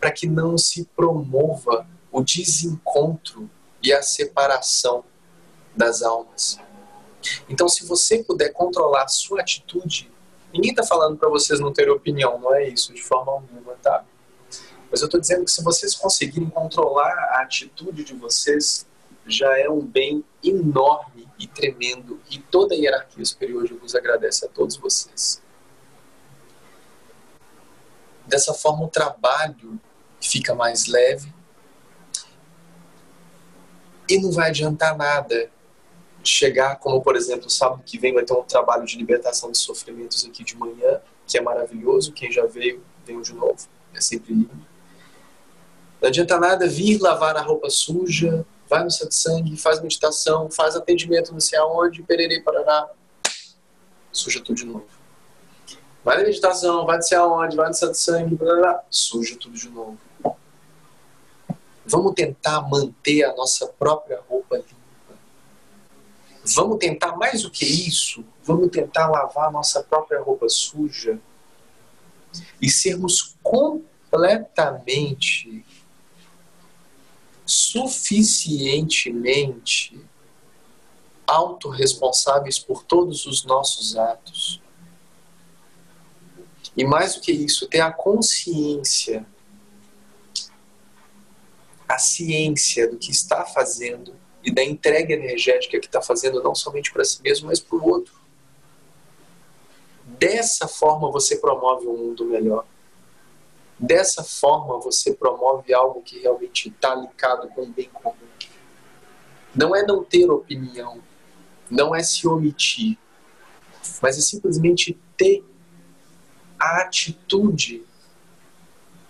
para que não se promova o desencontro e a separação das almas. Então, se você puder controlar a sua atitude, ninguém está falando para vocês não terem opinião, não é isso de forma alguma, tá? Mas eu estou dizendo que se vocês conseguirem controlar a atitude de vocês, já é um bem enorme e tremendo, e toda a hierarquia superior de vos agradece a todos vocês. Dessa forma, o trabalho fica mais leve, e não vai adiantar nada chegar, como por exemplo, sábado que vem vai ter um trabalho de libertação de sofrimentos aqui de manhã, que é maravilhoso. Quem já veio, venham de novo. É sempre lindo. Não adianta nada vir lavar a roupa suja, vai no sangue, faz meditação, faz atendimento não sei aonde, pererei, parará, suja tudo de novo. Vai na meditação, vai não sei aonde, vai no sangue, parará, suja tudo de novo. Vamos tentar manter a nossa própria roupa limpa. Vamos tentar mais do que isso. Vamos tentar lavar a nossa própria roupa suja e sermos completamente, suficientemente autorresponsáveis por todos os nossos atos. E mais do que isso, ter a consciência a ciência do que está fazendo e da entrega energética que está fazendo não somente para si mesmo, mas para o outro. Dessa forma você promove um mundo melhor. Dessa forma você promove algo que realmente está ligado com o bem comum. Não é não ter opinião, não é se omitir, mas é simplesmente ter a atitude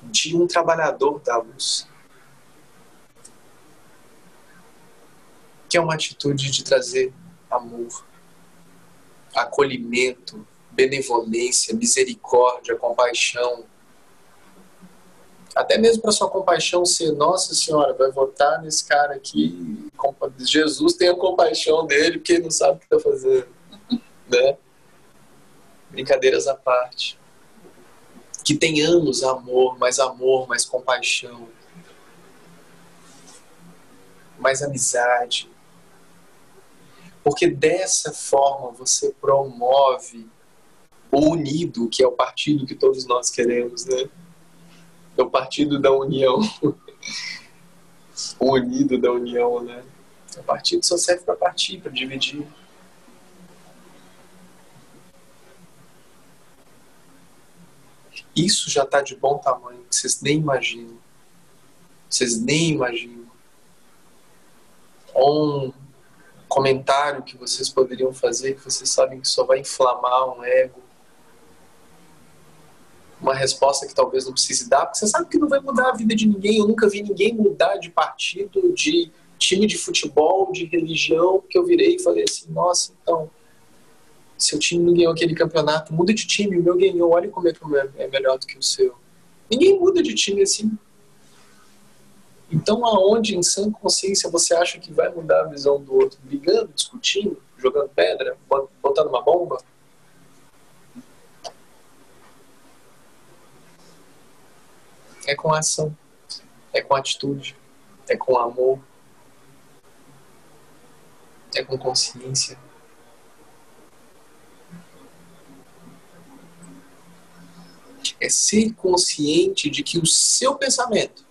de um trabalhador da luz que é uma atitude de trazer amor, acolhimento, benevolência, misericórdia, compaixão. Até mesmo para sua compaixão ser, nossa senhora, vai votar nesse cara aqui, Jesus tenha compaixão dele, porque ele não sabe o que está fazendo. Né? Brincadeiras à parte. Que tenhamos amor, mais amor, mais compaixão, mais amizade. Porque dessa forma você promove o unido, que é o partido que todos nós queremos, né? É o partido da união. o unido da união, né? O partido só serve para partir, para dividir. Isso já está de bom tamanho, que vocês nem imaginam. Vocês nem imaginam. Um comentário que vocês poderiam fazer, que vocês sabem que só vai inflamar um ego. Uma resposta que talvez não precise dar, porque você sabe que não vai mudar a vida de ninguém. Eu nunca vi ninguém mudar de partido, de time de futebol, de religião, que eu virei e falei assim: nossa, então, seu time não ganhou aquele campeonato, muda de time, o meu ganhou, olha como é que é melhor do que o seu. Ninguém muda de time assim. Então, aonde em sã consciência você acha que vai mudar a visão do outro? Brigando, discutindo, jogando pedra, botando uma bomba? É com ação, é com atitude, é com amor, é com consciência. É ser consciente de que o seu pensamento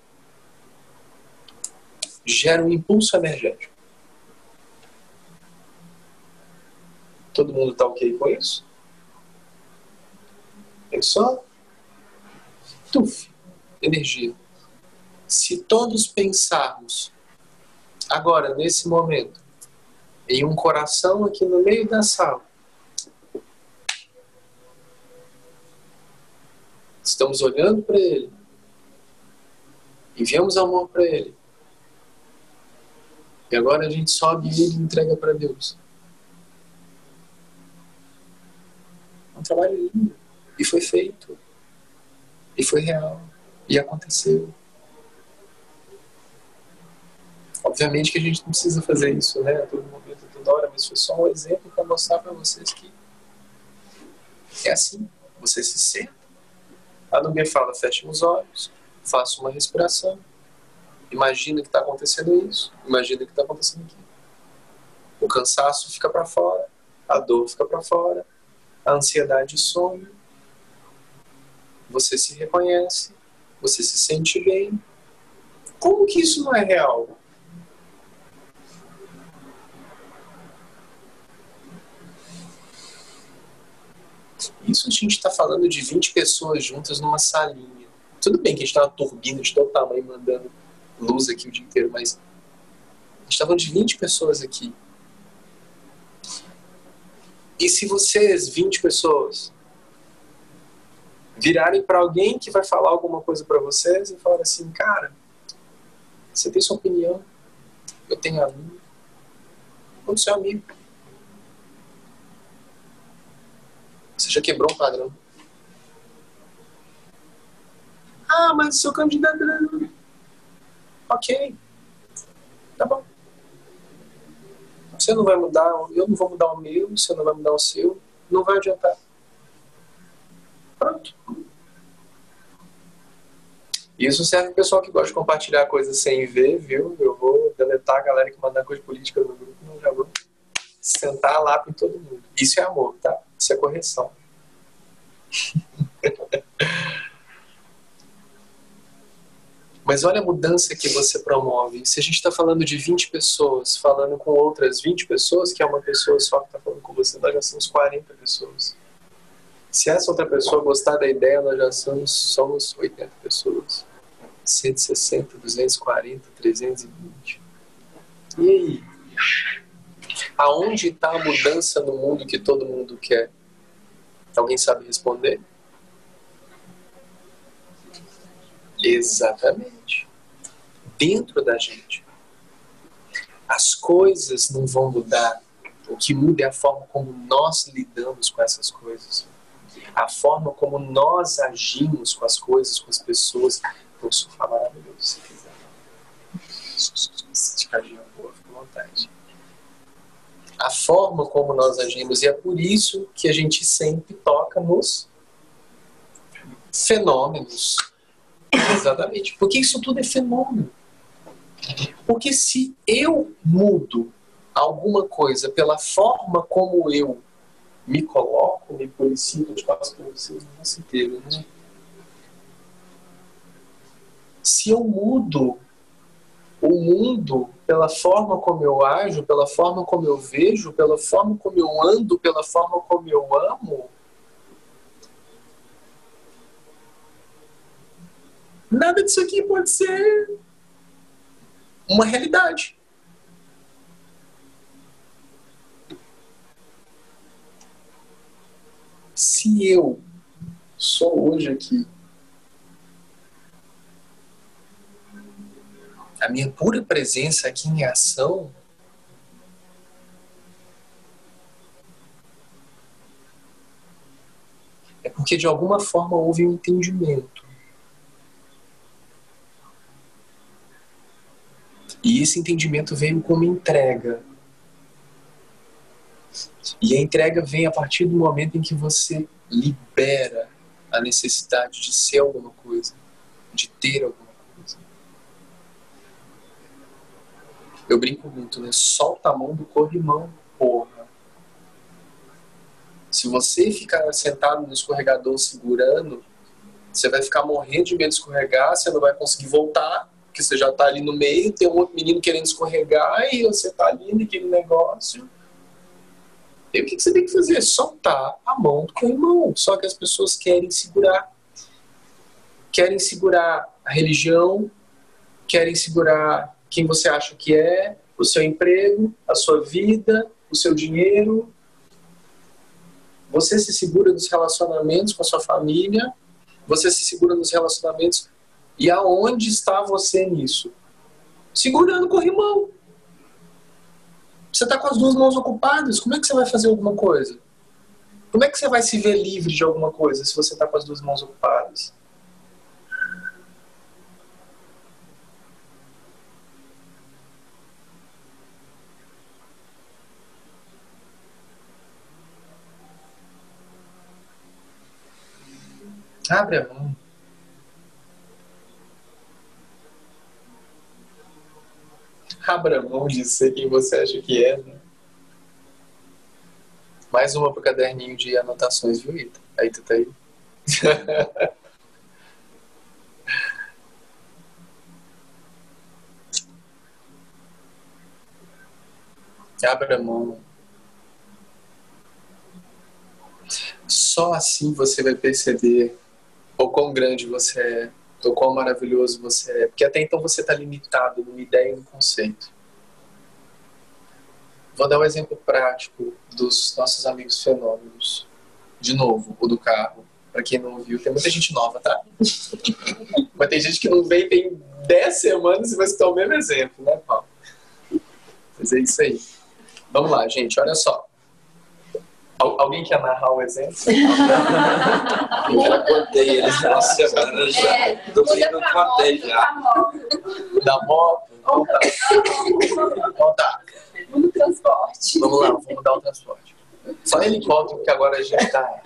gera um impulso energético. Todo mundo está ok com isso? É só tuf, energia. Se todos pensarmos agora, nesse momento, em um coração aqui no meio da sala. Estamos olhando para ele. Enviamos amor para ele. E agora a gente sobe e ele entrega para Deus. É um trabalho lindo. E foi feito. E foi real. E aconteceu. Obviamente que a gente não precisa fazer isso, né? Todo momento, toda hora, mas foi só um exemplo para mostrar para vocês que é assim. Você se senta. A Nubia fala, feche os olhos, faça uma respiração. Imagina que está acontecendo isso. Imagina que está acontecendo aquilo. O cansaço fica para fora, a dor fica para fora, a ansiedade some. Você se reconhece, você se sente bem. Como que isso não é real? Isso a gente está falando de 20 pessoas juntas numa salinha. Tudo bem que a gente está turbina de todo tamanho mandando luz aqui o dia inteiro, mas a gente falando de 20 pessoas aqui. E se vocês, 20 pessoas, virarem para alguém que vai falar alguma coisa para vocês e falar assim, cara, você tem sua opinião, eu tenho a minha, vamos ser amigo. Você já quebrou um padrão. Ah, mas o seu candidato. Ok. Tá bom. Você não vai mudar, eu não vou mudar o meu, você não vai mudar o seu, não vai adiantar. Pronto. Isso serve pro pessoal que gosta de compartilhar coisas sem ver, viu? Eu vou deletar a galera que mandar coisa política no grupo, não já vou sentar lá com todo mundo. Isso é amor, tá? Isso é correção. Mas olha a mudança que você promove. Se a gente está falando de 20 pessoas, falando com outras 20 pessoas, que é uma pessoa só que está falando com você, nós já somos 40 pessoas. Se essa outra pessoa gostar da ideia, nós já somos, somos 80 pessoas. 160, 240, 320. E aí? Aonde está a mudança no mundo que todo mundo quer? Alguém sabe responder? Exatamente. Dentro da gente. As coisas não vão mudar. O que muda é a forma como nós lidamos com essas coisas. A forma como nós agimos com as coisas, com as pessoas. Pô, sofá maravilhoso, se quiser. Esticadinha boa, ficou vontade. A forma como nós agimos, e é por isso que a gente sempre toca nos fenômenos. Exatamente. Porque isso tudo é fenômeno. Porque se eu mudo alguma coisa pela forma como eu me coloco, me policio, eu passo para vocês o nosso inteiro, né? Se eu mudo o mundo pela forma como eu ajo, pela forma como eu vejo, pela forma como eu ando, pela forma como eu amo, nada disso aqui pode ser uma realidade. Se eu sou hoje aqui a minha pura presença aqui em ação é porque de alguma forma houve um entendimento. E esse entendimento veio como entrega. E a entrega vem a partir do momento em que você libera a necessidade de ser alguma coisa, de ter alguma coisa. Eu brinco muito, né? Solta a mão do corrimão, porra. Se você ficar sentado no escorregador segurando, você vai ficar morrendo de medo de escorregar, você não vai conseguir voltar, porque você já está ali no meio, tem um outro menino querendo escorregar e você está ali naquele negócio. E o que você tem que fazer? Soltar a mão do corrimão. Só que as pessoas querem segurar. Querem segurar a religião, querem segurar quem você acha que é, o seu emprego, a sua vida, o seu dinheiro. Você se segura nos relacionamentos com a sua família, você se segura nos relacionamentos. E aonde está você nisso? Segurando o corrimão. Você está com as duas mãos ocupadas, como é que você vai fazer alguma coisa? Como é que você vai se ver livre de alguma coisa se você está com as duas mãos ocupadas? Abre a mão. Abra mão de ser quem você acha que é. Né? Mais uma pro caderninho de anotações, viu, Ita? Aí tu tá aí. Abra mão. Só assim você vai perceber o quão grande você é, o quão maravilhoso você é. Porque até então você está limitado numa ideia e num conceito. Vou dar um exemplo prático dos nossos amigos fenômenos. De novo, o do carro. Para quem não viu, tem muita gente nova, tá? Mas tem gente que não veio tem 10 semanas e vai citar o mesmo exemplo, né, Paulo? Mas é isso aí. Vamos lá, gente, olha só. Alguém quer narrar o exemplo? Eu já contei eles uma semana já. É, Domingo eu contei já. Da moto? Então tá. Então tá. No transporte. Vamos lá, vamos mudar o transporte. Só helicóptero, que agora a gente tá.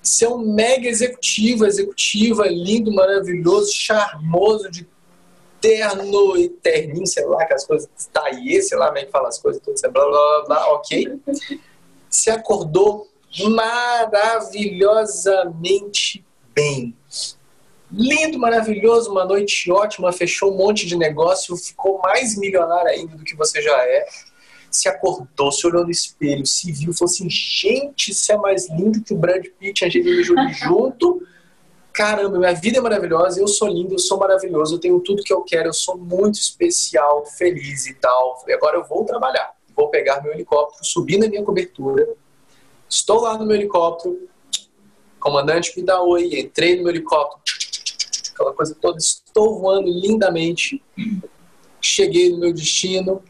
Você é um mega executivo, executiva, lindo, maravilhoso, charmoso, de terno e terninho, sei lá, aquelas coisas, taie, sei lá como é que fala as coisas, tudo, blá, blá, blá, blá, ok? Você acordou maravilhosamente bem. Lindo, maravilhoso, uma noite ótima, fechou um monte de negócio, ficou mais milionário ainda do que você já é. Se acordou, se olhou no espelho, se viu, falou assim: gente, você é mais lindo que o Brad Pitt e a Angelina Jolie junto. Caramba, minha vida é maravilhosa, eu sou lindo, eu sou maravilhoso, eu tenho tudo que eu quero, eu sou muito especial, feliz e tal. Falei, agora eu vou trabalhar, vou pegar meu helicóptero, subir na minha cobertura. Estou lá no meu helicóptero, comandante me dá oi, entrei no meu helicóptero, aquela coisa toda, estou voando lindamente, cheguei no meu destino,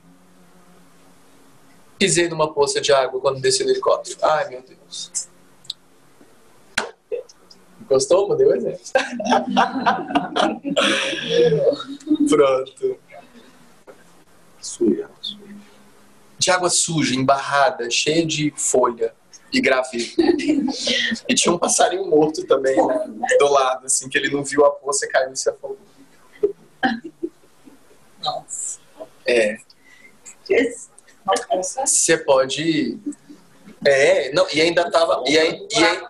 pisei numa poça de água quando desci do helicóptero. Ai, meu Deus. Gostou? Mudei o exemplo. Pronto. Suja, suja. de água suja, embarrada, cheia de folha e graveto. E tinha um passarinho morto também, né? Do lado, assim, que ele não viu a poça e caiu e se afogou. Nossa. É, você pode. É, não, e ainda tava. E, aí- e, aí-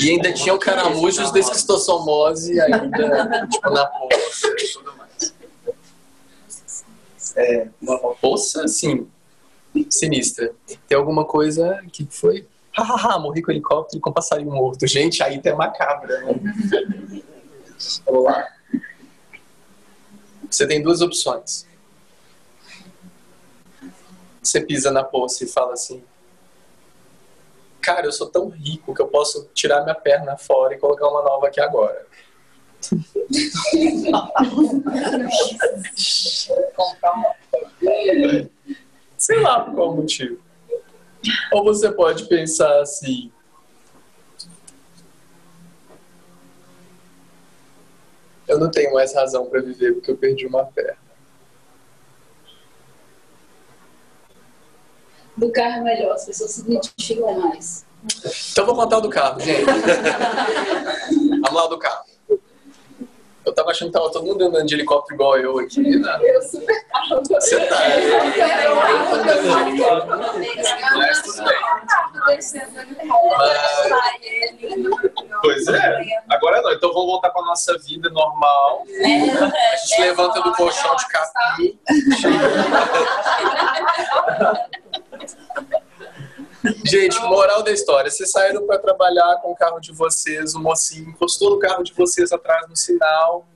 e ainda tinha o caramujos da esquistossomose ainda, tipo, na poça e tudo mais. É, uma poça, assim, sinistra. Tem alguma coisa que foi. Hahaha, morri com helicóptero com passarinho morto. Gente, aí tem macabra, né? Vamos lá. Você tem duas opções. Você pisa na poça e fala assim: Cara, eu sou tão rico que eu posso tirar minha perna fora e colocar uma nova aqui agora. Sei lá por qual motivo. Ou você pode pensar assim: Eu não tenho mais razão para viver porque eu perdi uma perna. Do carro é melhor, as pessoas se identificam mais. Então vou contar o do carro, gente. Vamos lá do carro. Eu tava achando que tava todo mundo andando de helicóptero igual eu aqui. Né? Eu super carro. Você tá. Mas tudo bem. Pois é. Agora não. Então vamos voltar para nossa vida normal. A gente levanta do colchão de capim. Gente, moral da história. Vocês saíram para trabalhar com o carro de vocês, o mocinho encostou no carro de vocês atrás no sinal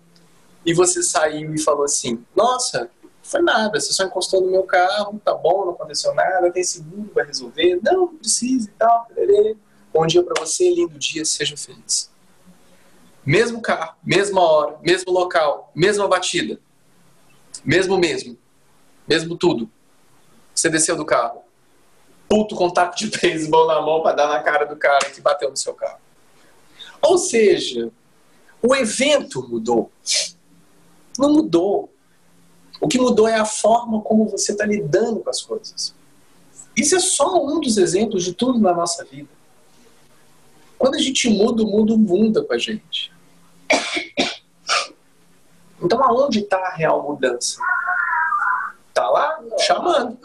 e você saiu e falou assim: Nossa, foi nada, você só encostou no meu carro, tá bom, não aconteceu nada, tem seguro, vai resolver. Não, não precisa e tal. Bom dia para você, lindo dia, seja feliz. Mesmo carro, mesma hora, mesmo local, mesma batida, mesmo mesmo, mesmo tudo. Você desceu do carro, puto com taco de beisebol na mão para dar na cara do cara que bateu no seu carro. Ou seja, o evento mudou. Não mudou. O que mudou é a forma como você está lidando com as coisas. Isso é só um dos exemplos de tudo na nossa vida. Quando a gente muda, o mundo muda com a gente. Então, aonde está a real mudança? Chamando.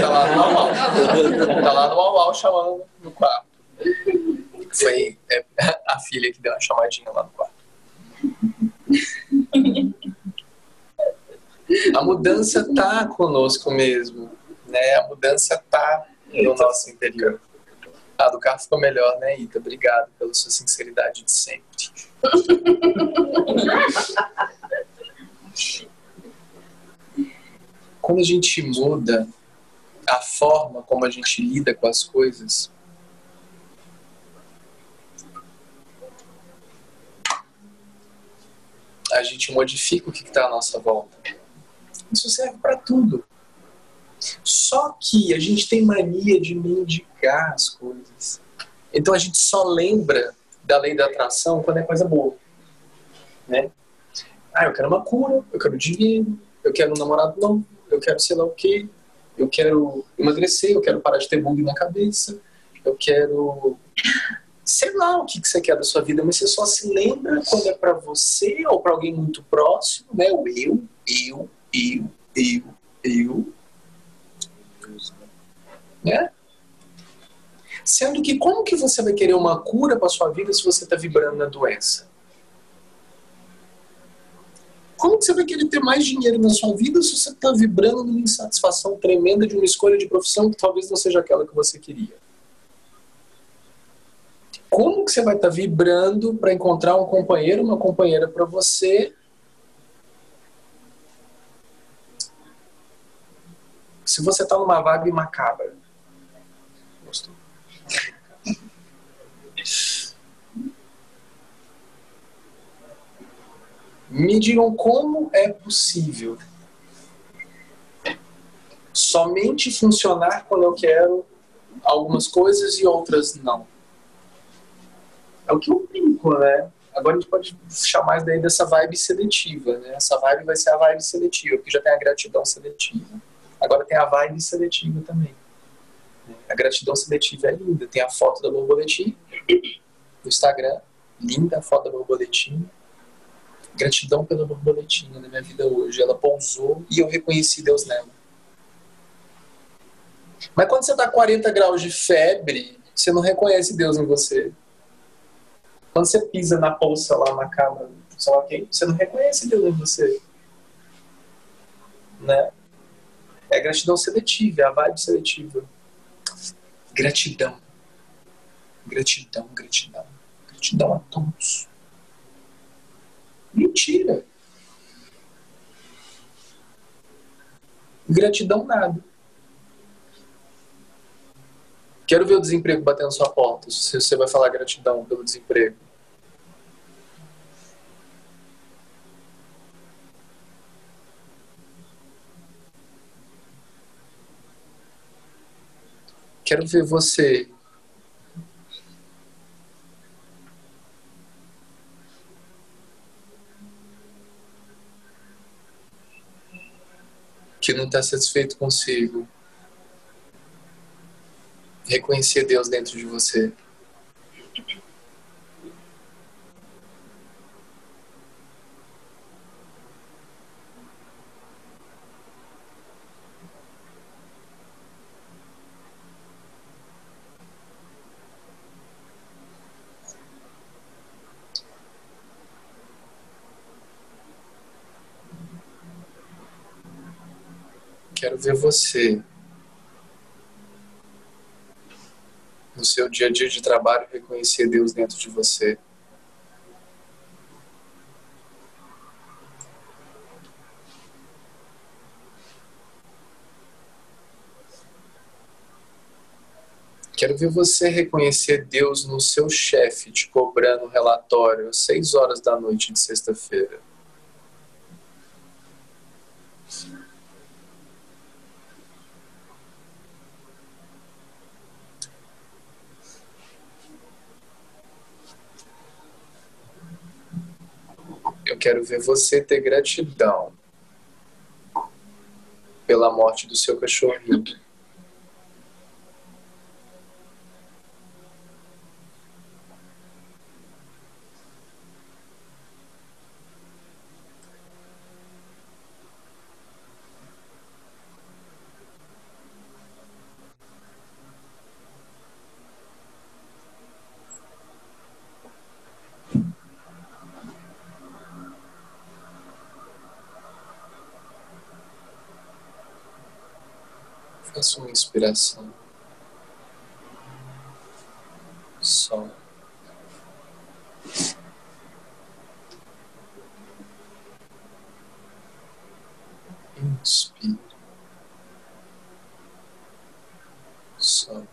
Tá lá no au Tá lá no au chamando no quarto. Foi é, a filha que deu uma chamadinha lá no quarto. A mudança tá conosco mesmo, né? A mudança tá no nosso interior. Ah, do carro ficou melhor, né, Ita? Obrigado pela sua sinceridade de sempre. Quando a gente muda a forma como a gente lida com as coisas, a gente modifica o que está à nossa volta. Isso serve para tudo. Só que a gente tem mania de mendigar as coisas. Então a gente só lembra da lei da atração quando é coisa boa. Né? Ah, eu quero uma cura, eu quero dinheiro, eu quero um namorado novo, eu quero sei lá o quê, eu quero emagrecer, eu quero parar de ter bug na cabeça, eu quero sei lá o que, que você quer da sua vida, mas você só se lembra quando é para você ou para alguém muito próximo, né? O eu, eu, eu, eu, eu. Né? Sendo que como que você vai querer uma cura para sua vida se você está vibrando na doença? Como que você vai querer ter mais dinheiro na sua vida se você está vibrando numa insatisfação tremenda de uma escolha de profissão que talvez não seja aquela que você queria? Como que você vai estar vibrando para encontrar um companheiro, uma companheira para você se você está numa vibe macabra? Gostou? Me digam como é possível somente funcionar quando eu quero algumas coisas e outras não. É o que eu brinco, né? Agora a gente pode chamar isso daí dessa vibe seletiva, né? Essa vibe vai ser a vibe seletiva, porque já tem a gratidão seletiva. Agora tem a vibe seletiva também. A gratidão seletiva é linda. Tem a foto da borboletinha no Instagram. Linda a foto da borboletinha. Gratidão pela borboletinha na minha vida hoje. Ela pousou e eu reconheci Deus nela. Mas quando você está 40 graus de febre, você não reconhece Deus em você. Quando você pisa na poça lá na cama, sei lá quem, você não reconhece Deus em você. Né? É gratidão seletiva, é a vibe seletiva. Gratidão. Gratidão, gratidão. Gratidão a todos. Mentira. Gratidão nada. Quero ver o desemprego batendo sua porta. Se você vai falar gratidão pelo desemprego. Quero ver você que não está satisfeito consigo reconhecer Deus dentro de você. Quero ver você no seu dia a dia de trabalho reconhecer Deus dentro de você. Quero ver você reconhecer Deus no seu chefe te cobrando relatório às seis horas da noite de sexta-feira. Eu quero ver você ter gratidão pela morte do seu cachorrinho. Faça uma inspiração. Sol. Inspire. Sol.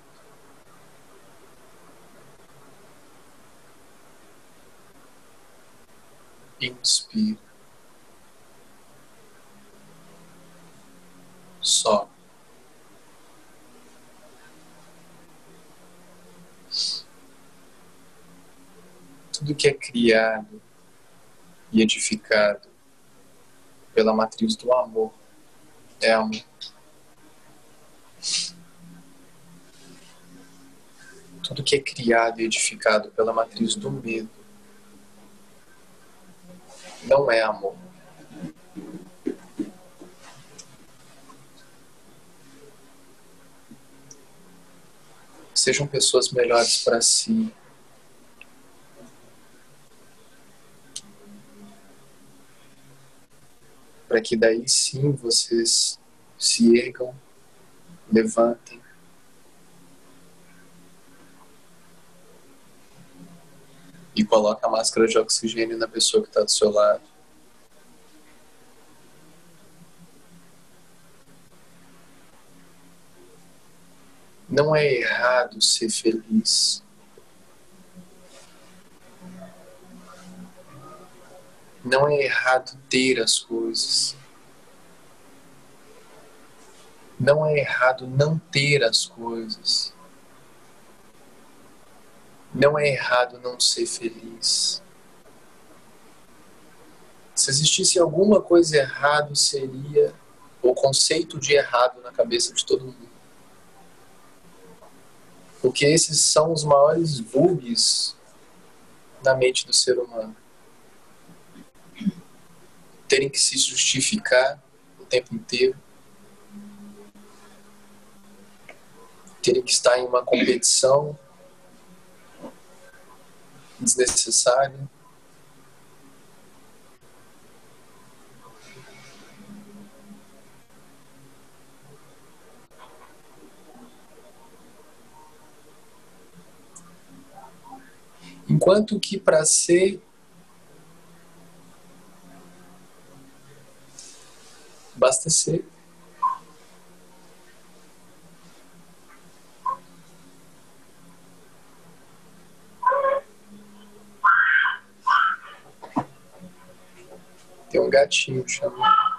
Inspire. Sol. tudo que é criado e edificado pela matriz do amor é amor. Tudo que é criado e edificado pela matriz do medo não é amor. Sejam pessoas melhores para si, para que daí sim vocês se ergam, levantem. E coloque a máscara de oxigênio na pessoa que está do seu lado. Não é errado ser feliz. Não é errado ter as coisas. Não é errado não ter as coisas. Não é errado não ser feliz. Se existisse alguma coisa errada, seria, ou conceito de errado na cabeça de todo mundo. Porque esses são os maiores bugs na mente do ser humano. Terem que se justificar o tempo inteiro. Terem que estar em uma competição desnecessária. Enquanto que para ser basta ser. Tem um gatinho chamando.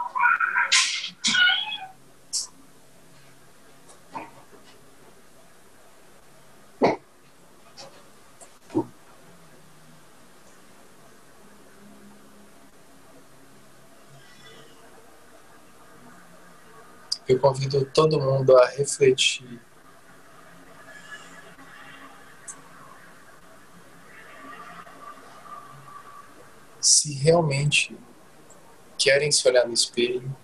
Eu convido todo mundo a refletir. Se realmente querem se olhar no espelho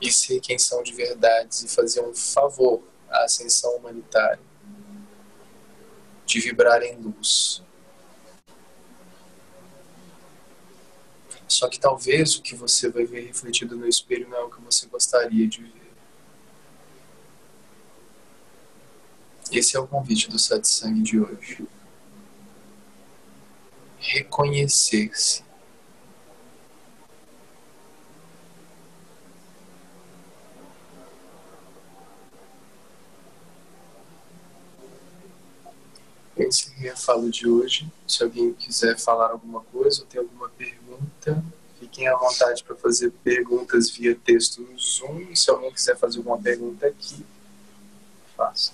e ser quem são de verdade e fazer um favor à ascensão humanitária, de vibrar em luz. Só que talvez o que você vai ver refletido no espelho não é o que você gostaria de ver. Esse é o convite do satsang de hoje. Reconhecer-se. Encerrei a fala de hoje. Se alguém quiser falar alguma coisa ou tem alguma pergunta, fiquem à vontade para fazer perguntas via texto no Zoom. Se alguém quiser fazer alguma pergunta aqui, faça.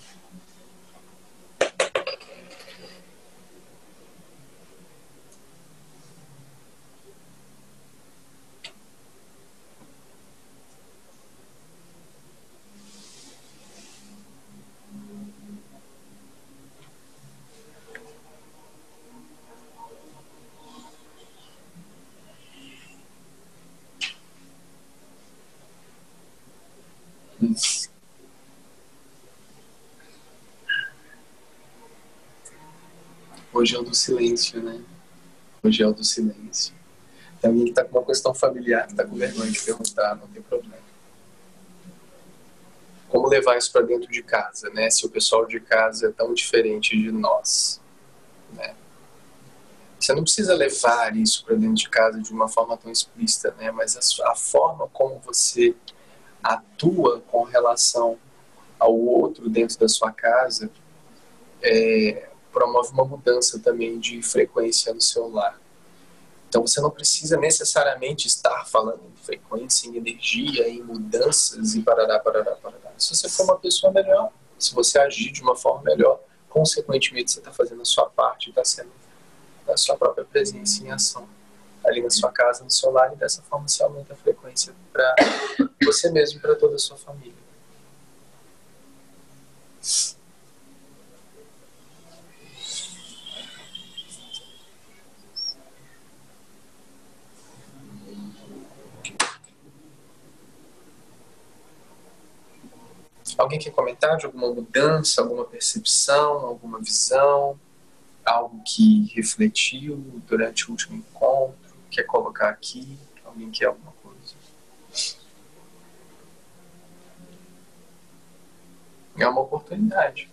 Isso. O do silêncio, né? O do silêncio. Tem alguém que está com uma questão familiar, que está com vergonha de perguntar, não tem problema. Como levar isso para dentro de casa, né? Se o pessoal de casa é tão diferente de nós, né? Você não precisa levar isso para dentro de casa de uma forma tão explícita, né? Mas a, a forma como você atua com relação ao outro dentro da sua casa é, promove uma mudança também de frequência no seu lar. Então você não precisa necessariamente estar falando em frequência, em energia, em mudanças e parará, parará, parará. Se você for uma pessoa melhor, se você agir de uma forma melhor, consequentemente você está fazendo a sua parte, está sendo a sua própria presença em ação ali na sua casa, no seu lar, e dessa forma você aumenta a frequência para você mesmo e para toda a sua família. Alguém quer comentar de alguma mudança, alguma percepção, alguma visão, algo que refletiu durante o último encontro? Quer colocar aqui? Alguém quer alguma coisa? É uma oportunidade.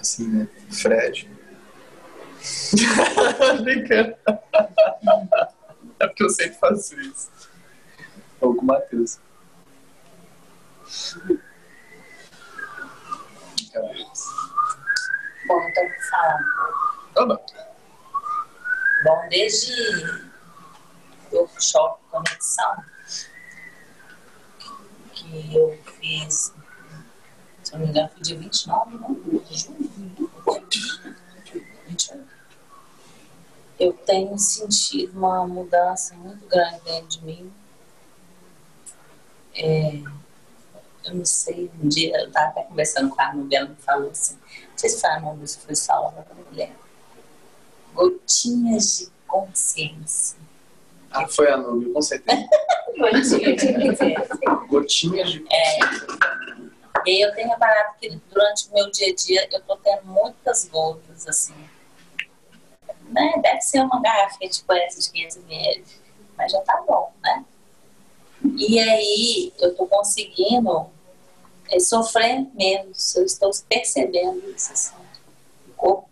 Assim, né? Fred. Brincando. É porque eu sempre faço isso. Ou com o Matheus. Bom, então um Tá bom. Bom, desde o workshop Conexão, que eu fiz Se não me engano, foi dia 29 né? de junho. 28. Eu tenho sentido uma mudança muito grande dentro de mim. É, eu não sei, um dia eu estava até conversando com a Nubia, ela me falou assim, não sei se foi a se foi salva da mulher. Gotinhas de consciência. Ah, foi a Nubia, com certeza. Gotinhas de consciência. Gotinhas de. É, aí eu tenho reparado que durante o meu dia a dia eu tô tendo muitas gotas, assim. Né? Deve ser uma garrafinha tipo essa de 500 ml, mas já tá bom, né? E aí eu tô conseguindo é, sofrer menos, eu estou percebendo isso, assim. O corpo,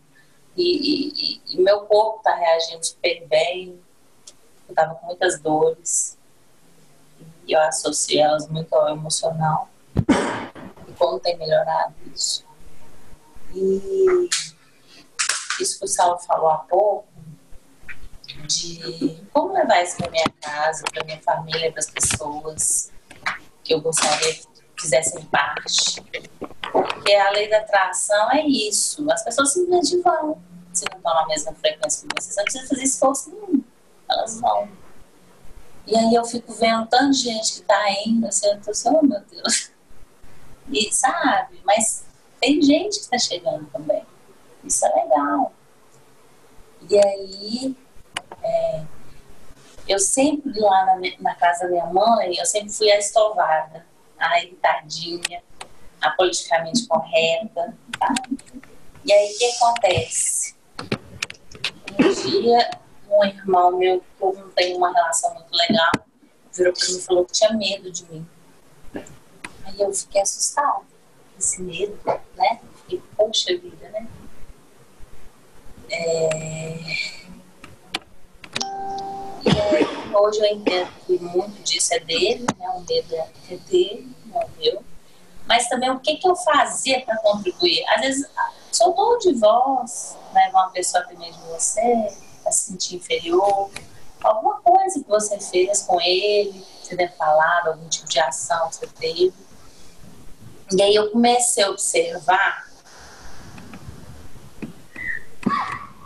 e, e, e- meu corpo tá reagindo super bem, eu tava com muitas dores, e eu associei elas muito ao emocional como tem melhorado isso. E isso que o Saulo falou há pouco, de como levar isso para minha casa, para minha família, para as pessoas que eu gostaria que fizessem parte. Porque a lei da atração é isso. As pessoas simplesmente vão. Se não estão na mesma frequência que você, você não precisa fazer esforço nenhum. Elas vão. E aí eu fico vendo tanta gente que tá indo, assim, eu tô assim, oh meu Deus. E sabe, mas tem gente que tá chegando também. Isso é legal. E aí, é, eu sempre lá na, na casa da minha mãe, eu sempre fui a estovada, a irritadinha, a politicamente correta, tá? E aí o que acontece? Um dia, um irmão meu, que eu não tenho uma relação muito legal, virou pra mim e falou que tinha medo de mim. Aí eu fiquei assustada, esse medo, né? Fiquei, poxa vida, né? É... E aí, hoje eu entendo que muito disso é dele, né? O medo é é dele, não é meu. Mas também o que, que eu fazia para contribuir? Às vezes, sou tom de voz, né? Uma pessoa medo de você, a se sentir inferior, alguma coisa que você fez com ele, você deve falar, algum tipo de ação que você teve. E aí eu comecei a observar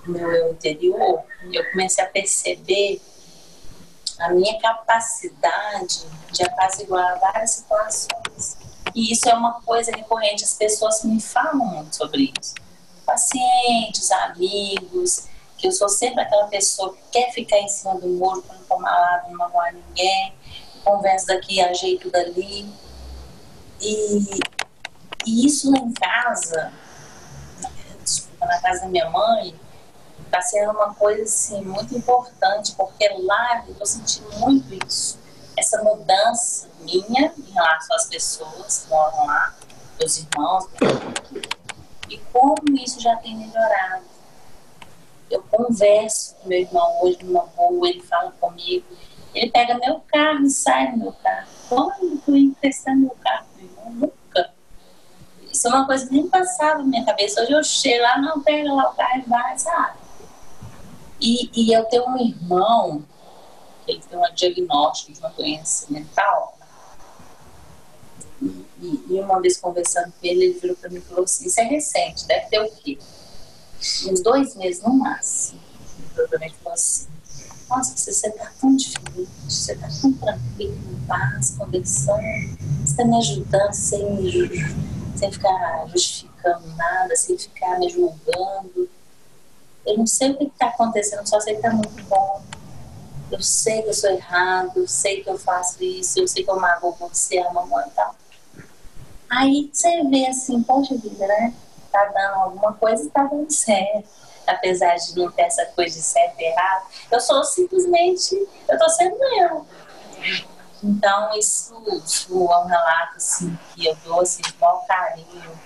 meu eu interior, eu comecei a perceber a minha capacidade de apaziguar várias situações. E isso é uma coisa recorrente, as pessoas me falam muito sobre isso. Pacientes, amigos, que eu sou sempre aquela pessoa que quer ficar em cima do muro para não tomar lado, não magoar ninguém, conversa daqui, ajeito dali. E, e isso lá em casa, desculpa, na casa da minha mãe, está sendo uma coisa assim, muito importante, porque lá eu sentindo muito isso. Essa mudança minha em relação às pessoas que moram lá, meus irmãos, e como isso já tem melhorado. Eu converso com meu irmão hoje numa boa, ele fala comigo, ele pega meu carro e sai do meu carro. Quando eu emprestar meu carro? Nunca. Isso é uma coisa que nem passava na minha cabeça. Hoje eu chego lá, não, pega lá o carro e vai, sabe? E, e eu tenho um irmão, que ele tem um diagnóstico de uma doença mental. E, e uma vez conversando com ele, ele virou para mim e falou assim: Isso é recente, deve ter o quê? Uns dois meses no máximo. Ele falou assim: Nossa, você está tão diferente, você está tão tranquilo, em paz, conversando, você está me ajudando sem, sem ficar justificando nada, sem ficar me julgando. Eu não sei o que está acontecendo, só sei que está muito bom. Eu sei que eu sou errado, eu sei que eu faço isso, eu sei que eu mago você, a mamãe e tal. Aí você vê assim, poxa vida, né? Tá dando alguma coisa e tá dando certo. Apesar de não ter essa coisa de certo e errado, eu sou simplesmente, eu tô sendo eu. Então, isso, isso é um relato assim, que eu dou assim, de maior carinho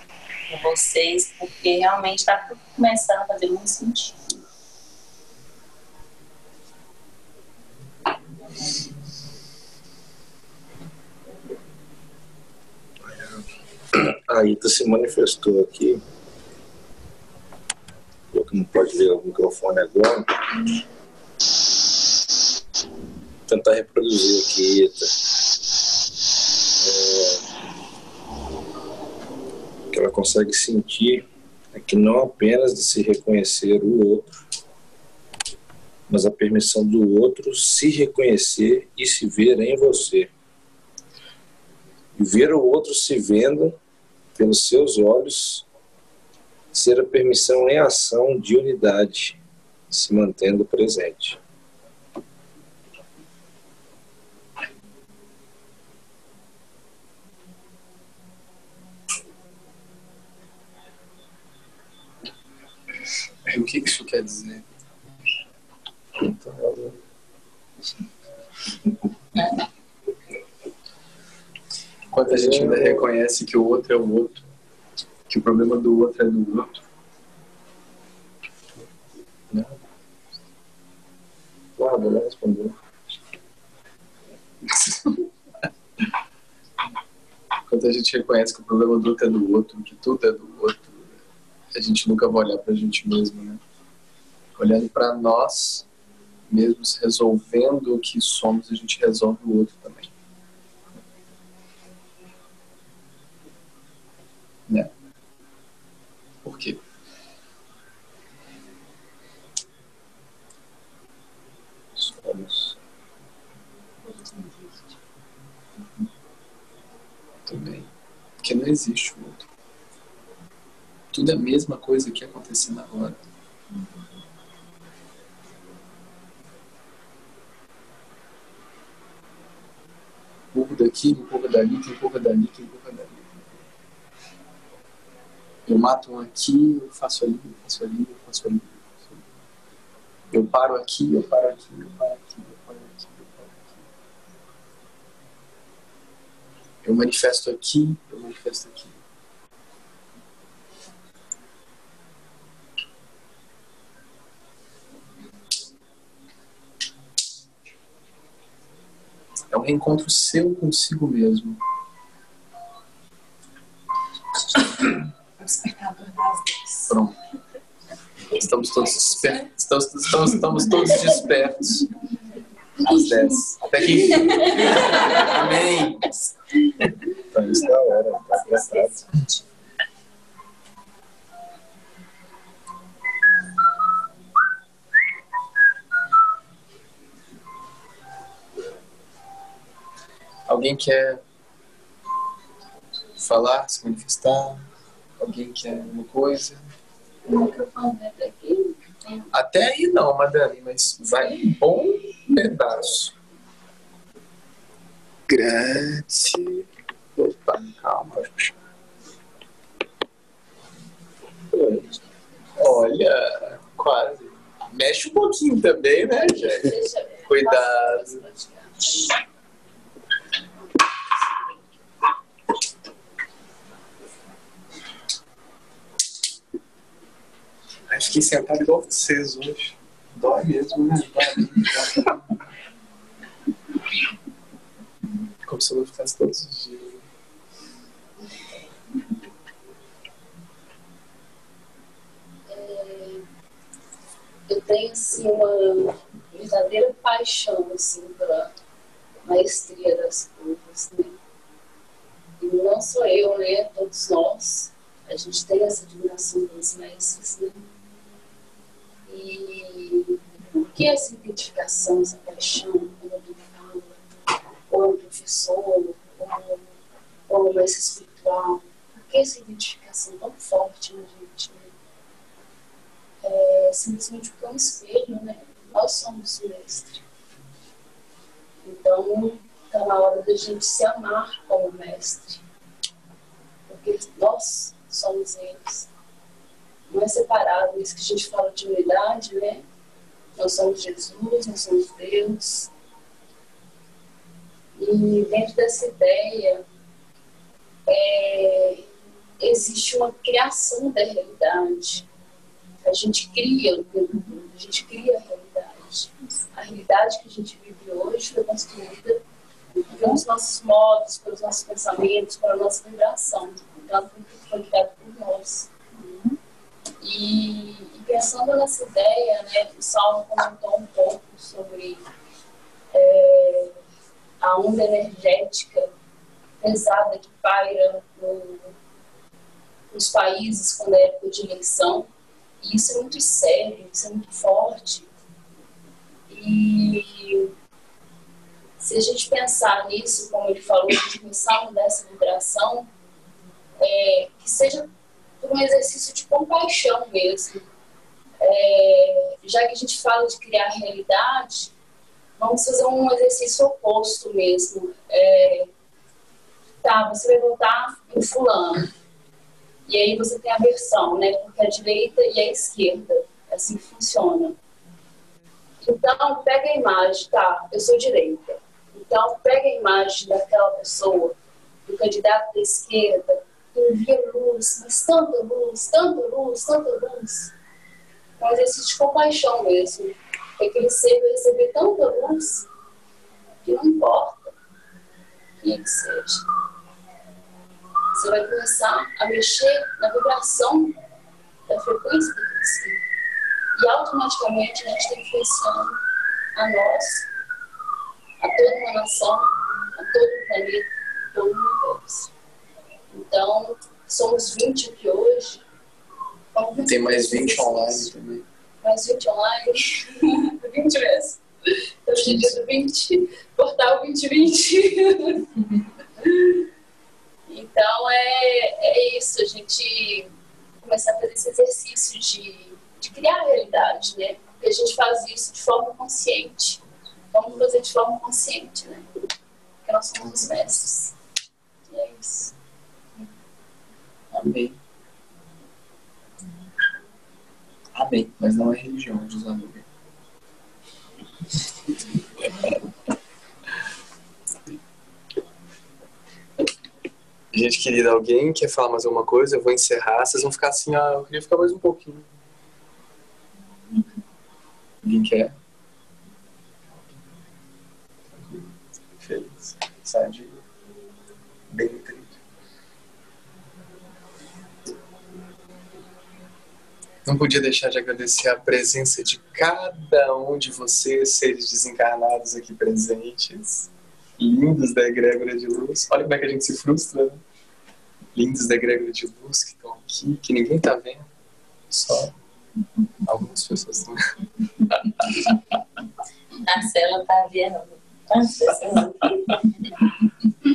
com vocês, porque realmente está tudo começando a fazer muito sentido. A Ita se manifestou aqui. Que não pode ver o microfone agora. Vou tentar reproduzir aqui, Ita. É... que ela consegue sentir é que não apenas de se reconhecer o outro, mas a permissão do outro se reconhecer e se ver em você. E ver o outro se vendo pelos seus olhos ser a permissão em ação de unidade, se mantendo presente. O que isso quer dizer? Quando a gente ainda reconhece que o outro é o outro, que o problema do outro é do outro. Não. Nada, não respondeu. Quando a gente reconhece que o problema do outro é do outro, que tudo é do outro, a gente nunca vai olhar pra gente mesmo, né? Olhando pra nós mesmos, resolvendo o que somos, a gente resolve o outro também. Né? Por quê? Somos. Também. Porque não existe o outro. Tudo é a mesma coisa que acontecendo agora. Empurra daqui, empurra dali, que empurra dali, que empurra dali. Eu mato um aqui, eu faço ali, eu faço ali, eu faço ali. eu paro aqui, eu paro aqui, eu paro aqui, eu paro aqui, eu paro aqui. Eu manifesto aqui, eu manifesto aqui. É um reencontro seu consigo mesmo. Pronto. Estamos todos despertos. Estamos, estamos, estamos todos despertos. Às 10. Até que. Amém. Tá isso da hora, tá. Alguém quer falar, se manifestar? Alguém quer alguma coisa? O microfone é daqui. Até aí não, Madame, mas vai um bom pedaço. Grazie. Opa, calma. Olha, quase. Mexe um pouquinho também, né, gente? Cuidado. Ai, fiquei sentado igual vocês hoje. Dói mesmo, né? Dói. Como se eu não ficasse todos os dias. Eu tenho assim uma verdadeira paixão assim pela maestria das coisas, né? E não sou eu, né? Todos nós. A gente tem essa admiração dos mestres, né? E por que essa identificação, essa paixão, quando alguém fala, ou um professor, ou, ou mestre espiritual, por que essa identificação tão forte na gente, né? É simplesmente porque é um espelho, né? Nós somos o mestre. Então, está na hora da gente se amar como mestre. Porque nós somos eles. Não é separado, isso que a gente fala de unidade, né? Nós somos Jesus, nós somos Deus. E dentro dessa ideia, é, existe uma criação da realidade. A gente cria o tempo todo, a gente cria a realidade. A realidade que a gente vive hoje foi construída pelos nossos modos, pelos nossos pensamentos, pela nossa vibração. Então, foi criado por nós. E, e pensando nessa ideia, né, o Salmo comentou um pouco sobre é, a onda energética pesada que paira no, nos países quando é época de eleição. E isso é muito sério, isso é muito forte. E se a gente pensar nisso, como ele falou, de começar a mudar vibração, é, que seja por um exercício de compaixão mesmo. É, já que a gente fala de criar realidade, vamos fazer um exercício oposto mesmo. É, tá, você vai votar em fulano. E aí você tem a versão, né? Porque a direita e a esquerda. É assim funciona. Então, pega a imagem, tá, eu sou direita. Então, pega a imagem daquela pessoa, do candidato da esquerda, que envia luz, mas tanta luz, tanta luz, tanta luz. Um exercício de compaixão mesmo. É que ele sempre receber tanta luz que não importa quem é que seja. Você vai começar a mexer na vibração da frequência que ele E automaticamente a gente está influenciando a nós, a toda uma nação, a todo o planeta, todo o universo. Então, somos 20 aqui hoje. Tem mais 20 online também. Mais 20 online? 20 mesmo. Então, hoje é dia do 20, portal 2020. então, é, é isso, a gente começar a fazer esse exercício de, de criar a realidade, né? Porque a gente faz isso de forma consciente. Vamos fazer de forma consciente, né? Porque nós somos os mestres. E é isso. Amém. Amém. Mas não é religião, diz a nuvem. Gente querida, alguém quer falar mais alguma coisa? Eu vou encerrar. Vocês vão ficar assim, ah, eu queria ficar mais um pouquinho. Alguém quer? Feliz. Sai de bem triste. Não podia deixar de agradecer a presença de cada um de vocês, seres desencarnados aqui presentes, lindos da egrégora de luz. Olha como é que a gente se frustra, né? Lindos da egrégora de luz que estão aqui, que ninguém está vendo, só algumas pessoas estão vendo. A Cela tá vendo. Quantas pessoas aqui?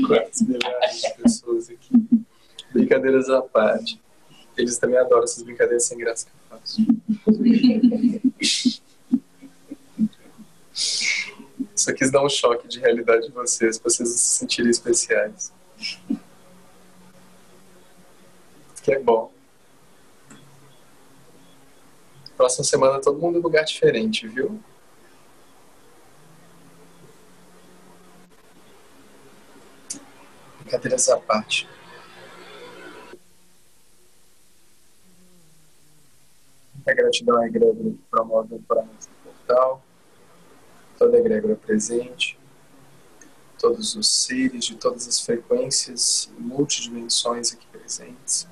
Quantas milhares de pessoas aqui. Brincadeiras à parte. Eles também adoram essas brincadeiras sem graça que eu faço. Só quis dar um choque de realidade de vocês, para vocês se sentirem especiais. Que é bom. Próxima semana todo mundo em lugar diferente, viu? Brincadeiras à parte. A gratidão à egrégora que promove o ancoramento do portal, toda a egrégora presente, todos os seres de todas as frequências e multidimensões aqui presentes,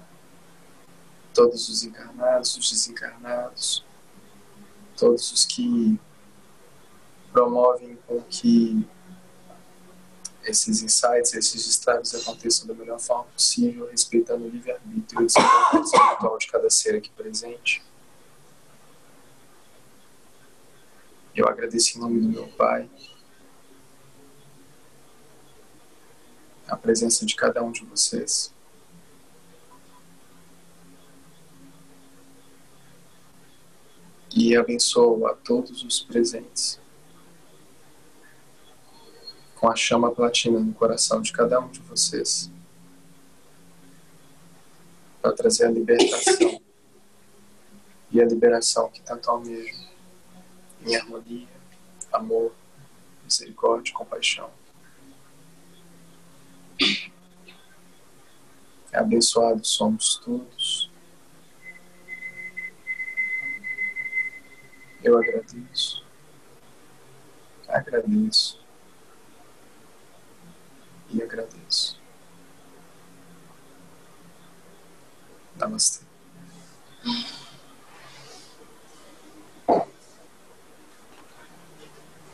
todos os encarnados, os desencarnados, todos os que promovem com que esses insights, esses estrados aconteçam da melhor forma possível, respeitando o livre-arbítrio e o desenvolvimento espiritual de cada ser aqui presente. Eu agradeço em nome do meu Pai a presença de cada um de vocês. E abençoo a todos os presentes com a chama platina no coração de cada um de vocês para trazer a libertação e a liberação que tanto almejo em harmonia, amor, misericórdia e compaixão. Abençoados somos todos. Eu agradeço. Agradeço. E agradeço. Namastê.